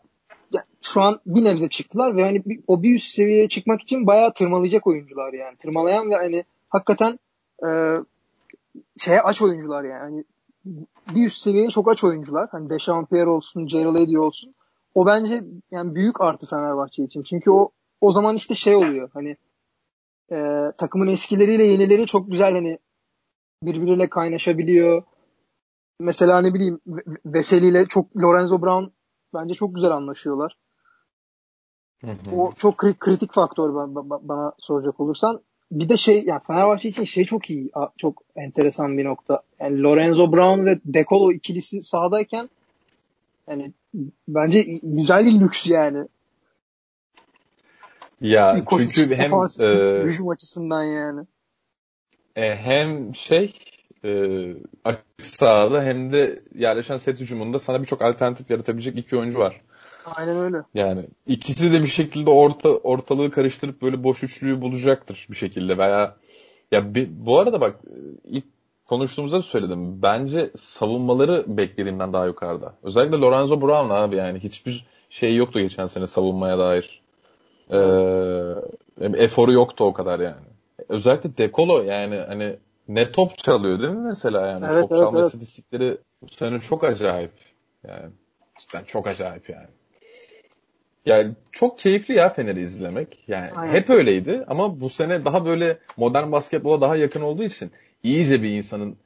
şu an bir nebze çıktılar ve hani bir, o bir üst seviyeye çıkmak için bayağı tırmalayacak oyuncular yani. Tırmalayan ve hani hakikaten e, şeye aç oyuncular yani. Hani bir üst seviyeye çok aç oyuncular. Hani Dechampierre olsun, Gerald Eddy olsun. O bence yani büyük artı Fenerbahçe için. Çünkü o o zaman işte şey oluyor. Hani e, takımın eskileriyle yenileri çok güzel hani birbiriyle kaynaşabiliyor. Mesela ne bileyim Veseli ile çok Lorenzo Brown bence çok güzel anlaşıyorlar. Hı hı. O çok kritik faktör bana soracak olursan. Bir de şey yani Fenerbahçe için şey çok iyi. Çok enteresan bir nokta. Yani Lorenzo Brown ve Decolo ikilisi sahadayken yani bence güzel bir lüks yani. Ya İlk çünkü hem e, hücum açısından yani. E, hem şey e, açık sahada hem de yerleşen set hücumunda sana birçok alternatif yaratabilecek iki oyuncu var. Aynen öyle. Yani ikisi de bir şekilde orta ortalığı karıştırıp böyle boş üçlüyü bulacaktır bir şekilde veya ya bir, bu arada bak ilk konuştuğumuzda da söyledim. Bence savunmaları beklediğimden daha yukarıda. Özellikle Lorenzo Brown abi yani hiçbir şey yoktu geçen sene savunmaya dair. Ee, eforu yoktu o kadar yani. Özellikle Dekolo yani hani ne top çalıyor değil mi mesela yani? Evet, top evet, çalma evet. istatistikleri bu sene çok acayip. Yani cidden çok acayip yani. Yani çok keyifli ya Fener'i izlemek. Yani Aynen. hep öyleydi ama bu sene daha böyle modern basketbola daha yakın olduğu için iyice bir insanın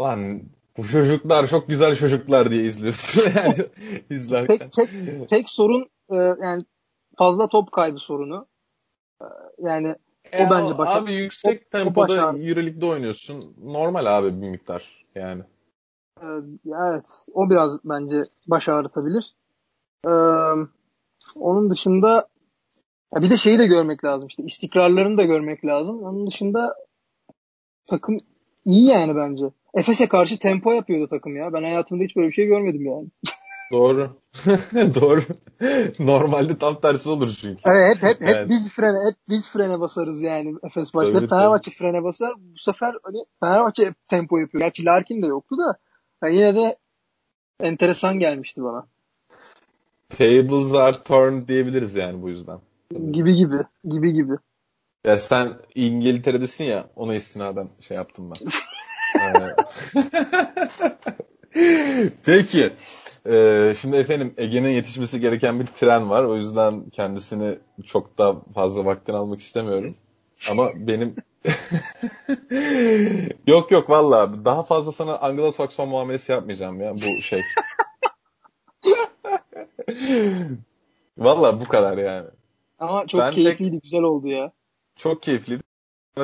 lan bu çocuklar çok güzel çocuklar diye izliyorsun (laughs) yani izlerken. Tek, tek, tek sorun e, yani fazla top kaybı sorunu. E, yani e, o bence başarı. Abi yüksek o, tempoda Euroleague'de oynuyorsun. Normal abi bir miktar yani. Ee, evet. O biraz bence baş ağrıtabilir. Ee, onun dışında ya bir de şeyi de görmek lazım işte istikrarlarını da görmek lazım. Onun dışında takım iyi yani bence. Efes'e karşı tempo yapıyordu takım ya. Ben hayatımda hiç böyle bir şey görmedim yani. (laughs) Doğru. (laughs) Doğru. Normalde tam tersi olur çünkü. Evet hep hep, hep yani. biz frene hep biz frene basarız yani Efes başta. Fenerbahçe frene basar. Bu sefer hani Fenerbahçe tempo yapıyor. Gerçi Larkin de yoktu da yani yine de enteresan gelmişti bana. Tables are turned diyebiliriz yani bu yüzden. Gibi gibi. Gibi gibi. Ya sen İngiltere'desin ya ona istinaden şey yaptım ben. (laughs) (laughs) Peki. Ee, şimdi efendim Ege'nin yetişmesi gereken bir tren var. O yüzden kendisini çok da fazla vaktini almak istemiyorum. Ama benim (laughs) yok yok valla daha fazla sana Anglo-Sakson muamelesi yapmayacağım ya bu şey. (laughs) valla bu kadar yani. Ama çok ben keyifliydi, tek... güzel oldu ya. Çok keyifliydi.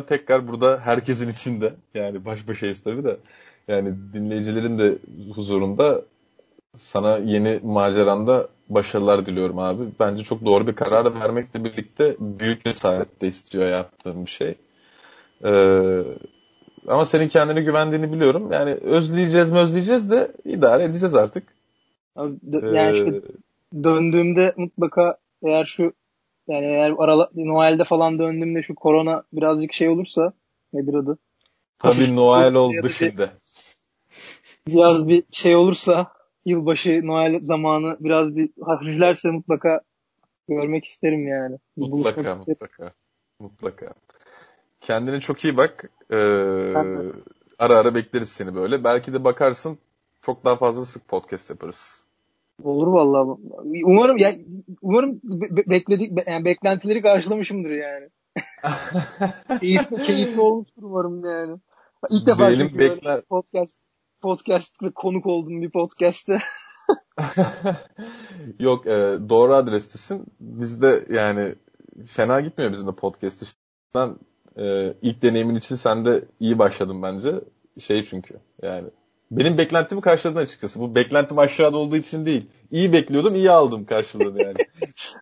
Tekrar burada herkesin içinde yani baş başayız tabii de yani dinleyicilerin de huzurunda sana yeni maceranda başarılar diliyorum abi. Bence çok doğru bir karar vermekle birlikte büyük cesaret de istiyor yaptığım bir şey. Ee, ama senin kendine güvendiğini biliyorum. Yani özleyeceğiz mi özleyeceğiz de idare edeceğiz artık. Abi, yani ee, işte döndüğümde mutlaka eğer şu yani eğer arala, Noel'de falan döndüğümde şu korona birazcık şey olursa nedir adı? Tabii (laughs) Noel oldu şimdi. Biraz bir şey olursa yılbaşı Noel zamanı biraz bir hafiflerse mutlaka görmek isterim yani. Mutlaka mutlaka. Mutlaka. Kendine çok iyi bak. Ee, ara ara bekleriz seni böyle. Belki de bakarsın çok daha fazla sık podcast yaparız. Olur vallahi. Umarım ya umarım be- bekledik be- yani beklentileri karşılamışımdır yani. (laughs) keyifli, keyifli olmuştur umarım yani. İlk defa Benim bekler... podcast podcast ve konuk oldum bir podcast'te. (laughs) (laughs) Yok e, doğru adrestesin. Bizde yani fena gitmiyor bizim de podcast işinden. E, ilk deneyimin için sen de iyi başladın bence. Şey çünkü yani benim beklentimi karşıladın açıkçası. Bu beklentim aşağıda olduğu için değil. İyi bekliyordum, iyi aldım karşılığını yani.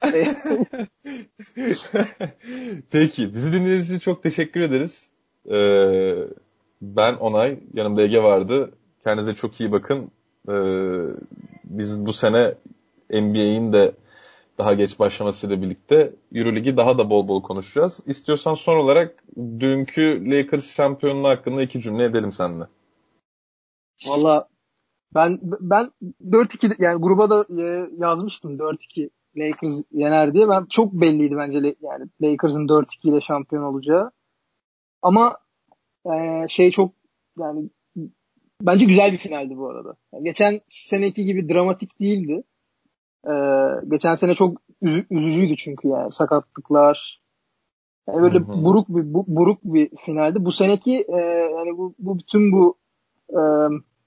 (laughs) Peki, bizi dinlediğiniz için çok teşekkür ederiz. Ee, ben Onay, yanımda Ege vardı. Kendinize çok iyi bakın. Ee, biz bu sene NBA'in de daha geç başlamasıyla birlikte Euroligi daha da bol bol konuşacağız. İstiyorsan son olarak dünkü Lakers şampiyonluğu hakkında iki cümle edelim seninle. Valla ben ben 4-2 yani gruba da e, yazmıştım 4-2 Lakers yener diye. Ben çok belliydi bence yani Lakers'ın 4-2 ile şampiyon olacağı. Ama e, şey çok yani bence güzel bir finaldi bu arada. Yani geçen seneki gibi dramatik değildi. Ee, geçen sene çok üzü, üzücüydü çünkü yani sakatlıklar. Yani böyle Hı-hı. buruk bir bu, buruk bir finaldi. Bu seneki e, yani bu, bu bütün bu e,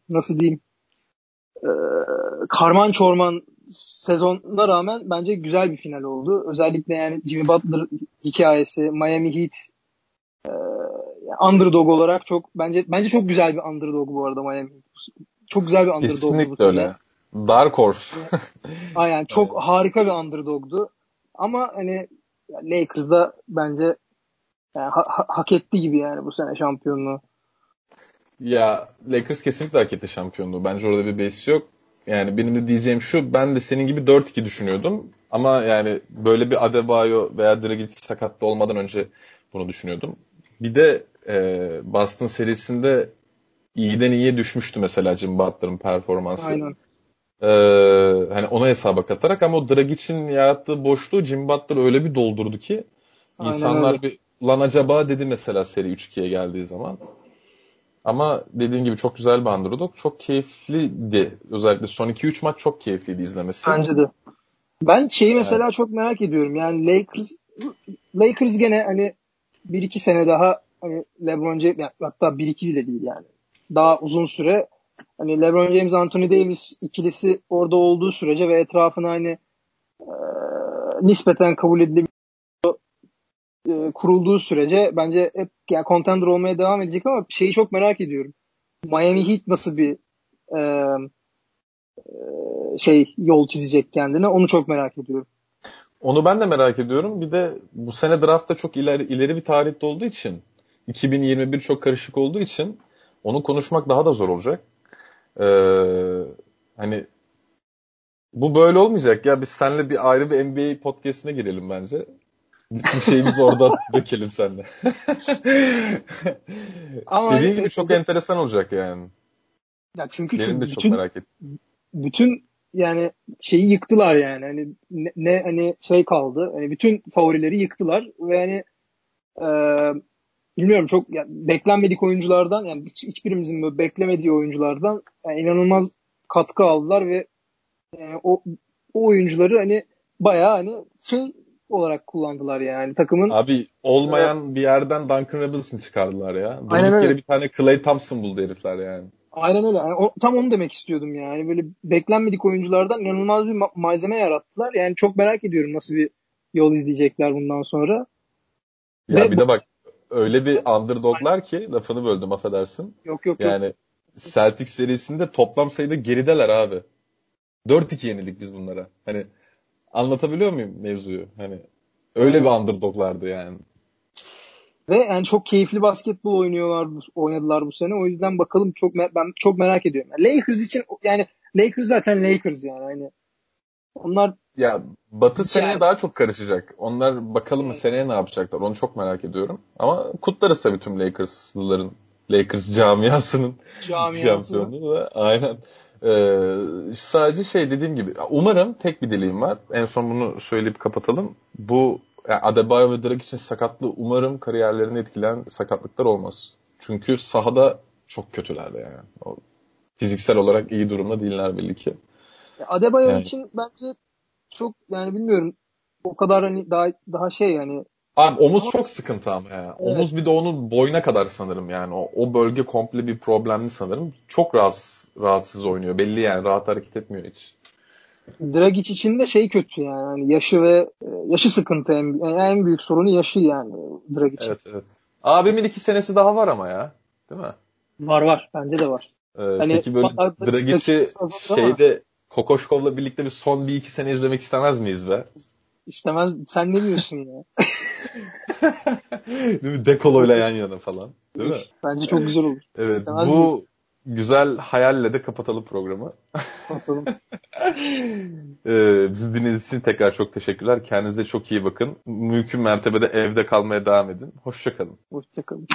nasıl diyeyim e, karman çorman sezonuna rağmen bence güzel bir final oldu. Özellikle yani Jimmy Butler hikayesi, Miami Heat e, underdog olarak çok bence bence çok güzel bir underdog bu arada Miami. Çok güzel bir underdog. Kesinlikle öyle. Dark Horse. (laughs) Aynen çok evet. harika bir underdog'du. Ama hani Lakers'da bence yani ha- hak etti gibi yani bu sene şampiyonluğu. Ya Lakers kesinlikle hak etti şampiyonluğu. Bence orada bir base yok. Yani benim de diyeceğim şu ben de senin gibi 4-2 düşünüyordum. Ama yani böyle bir Adebayo veya Dragic sakatlı olmadan önce bunu düşünüyordum. Bir de e, Boston serisinde iyiden iyiye düşmüştü mesela Jim Butler'ın performansı. Aynen. Ee, hani ona hesaba katarak ama o Dragic'in yarattığı boşluğu Jim Butler öyle bir doldurdu ki Aynen insanlar öyle. bir lan acaba dedi mesela seri 3-2'ye geldiği zaman. Ama dediğin gibi çok güzel bir underdog. Çok keyifliydi. Özellikle son 2-3 maç çok keyifliydi izlemesi. Bence de. Ben şeyi mesela çok merak ediyorum. Yani Lakers Lakers gene hani 1-2 sene daha hani LeBron James hatta 1-2 bile değil yani. Daha uzun süre hani LeBron James Anthony Davis ikilisi orada olduğu sürece ve etrafına hani e, nispeten kabul edilebilir e, kurulduğu sürece bence hep yani contender olmaya devam edecek ama şeyi çok merak ediyorum. Miami Heat nasıl bir e, şey yol çizecek kendine onu çok merak ediyorum. Onu ben de merak ediyorum. Bir de bu sene draftta çok ileri, ileri bir tarihte olduğu için 2021 çok karışık olduğu için onu konuşmak daha da zor olacak. Ee, hani bu böyle olmayacak ya biz seninle bir ayrı bir NBA podcast'ine girelim bence. Bütün şeyimizi orada (laughs) dökelim seninle. (laughs) Ama Dediğin gibi çok enteresan olacak yani. Ya çünkü, Benim çünkü de çok bütün, merak ettim. Bütün yani şeyi yıktılar yani. Hani ne, ne hani şey kaldı. Hani bütün favorileri yıktılar ve hani e, bilmiyorum çok yani beklenmedik oyunculardan yani hiç, hiçbirimizin böyle beklemediği oyunculardan yani inanılmaz katkı aldılar ve yani o, o oyuncuları hani bayağı hani şey olarak kullandılar yani. Takımın Abi olmayan evet. bir yerden Duncan Robinson çıkardılar ya. Aynen öyle. bir tane Clay Thompson buldu herifler yani. Aynen öyle. Yani o, tam onu demek istiyordum yani. Böyle beklenmedik oyunculardan inanılmaz bir ma- malzeme yarattılar. Yani çok merak ediyorum nasıl bir yol izleyecekler bundan sonra. Ya Ve bir de bak öyle bir underdoglar ki lafını böldüm affedersin. Yok yok. Yani yok. Celtic serisinde toplam sayıda gerideler abi. 4-2 yenildik biz bunlara. Hani anlatabiliyor muyum mevzuyu? Hani öyle bir underdoglardı yani. Ve yani çok keyifli basketbol oynuyorlar, oynadılar bu sene. O yüzden bakalım çok ben çok merak ediyorum. Yani Lakers için yani Lakers zaten Lakers yani. Hani onlar ya Batı yani. seneye daha çok karışacak. Onlar bakalım evet. seneye ne yapacaklar. Onu çok merak ediyorum. Ama kutlarız tabii tüm Lakers'lıların Lakers camiasının (laughs) şampiyonluğu da aynen. Ee, sadece şey dediğim gibi umarım tek bir dileğim var. En son bunu söyleyip kapatalım. Bu yani Adebayo ve Drake için sakatlığı umarım kariyerlerini etkileyen sakatlıklar olmaz. Çünkü sahada çok kötüler yani. O, fiziksel olarak iyi durumda değiller belli ki. Adebayo yani. için bence çok yani bilmiyorum o kadar hani daha daha şey yani Abi omuz ama... çok sıkıntı ama ya. Evet. Omuz bir de onun boyuna kadar sanırım yani. O, o bölge komple bir problemli sanırım. Çok rahatsız, rahatsız oynuyor. Belli yani rahat hareket etmiyor hiç. Dragic için de şey kötü yani. yani yaşı ve e, yaşı sıkıntı en, en büyük sorunu yaşı yani Dragic. Evet evet. Abimin iki senesi daha var ama ya. Değil mi? Var var. Bence de var. Ee, hani, peki böyle Dragic'i şeyde Kokoşkov'la birlikte bir son bir iki sene izlemek istemez miyiz be? İstemez. Sen ne diyorsun ya? (laughs) Değil mi? Dekoloyla yan yana falan. Değil mi? Bence çok güzel olur. Evet. İstemez bu mi? Güzel hayalle de kapatalım programı. Kapatalım. (laughs) ee, bizi dinlediğiniz için tekrar çok teşekkürler. Kendinize çok iyi bakın. Mümkün mertebede evde kalmaya devam edin. Hoşçakalın. Hoşçakalın.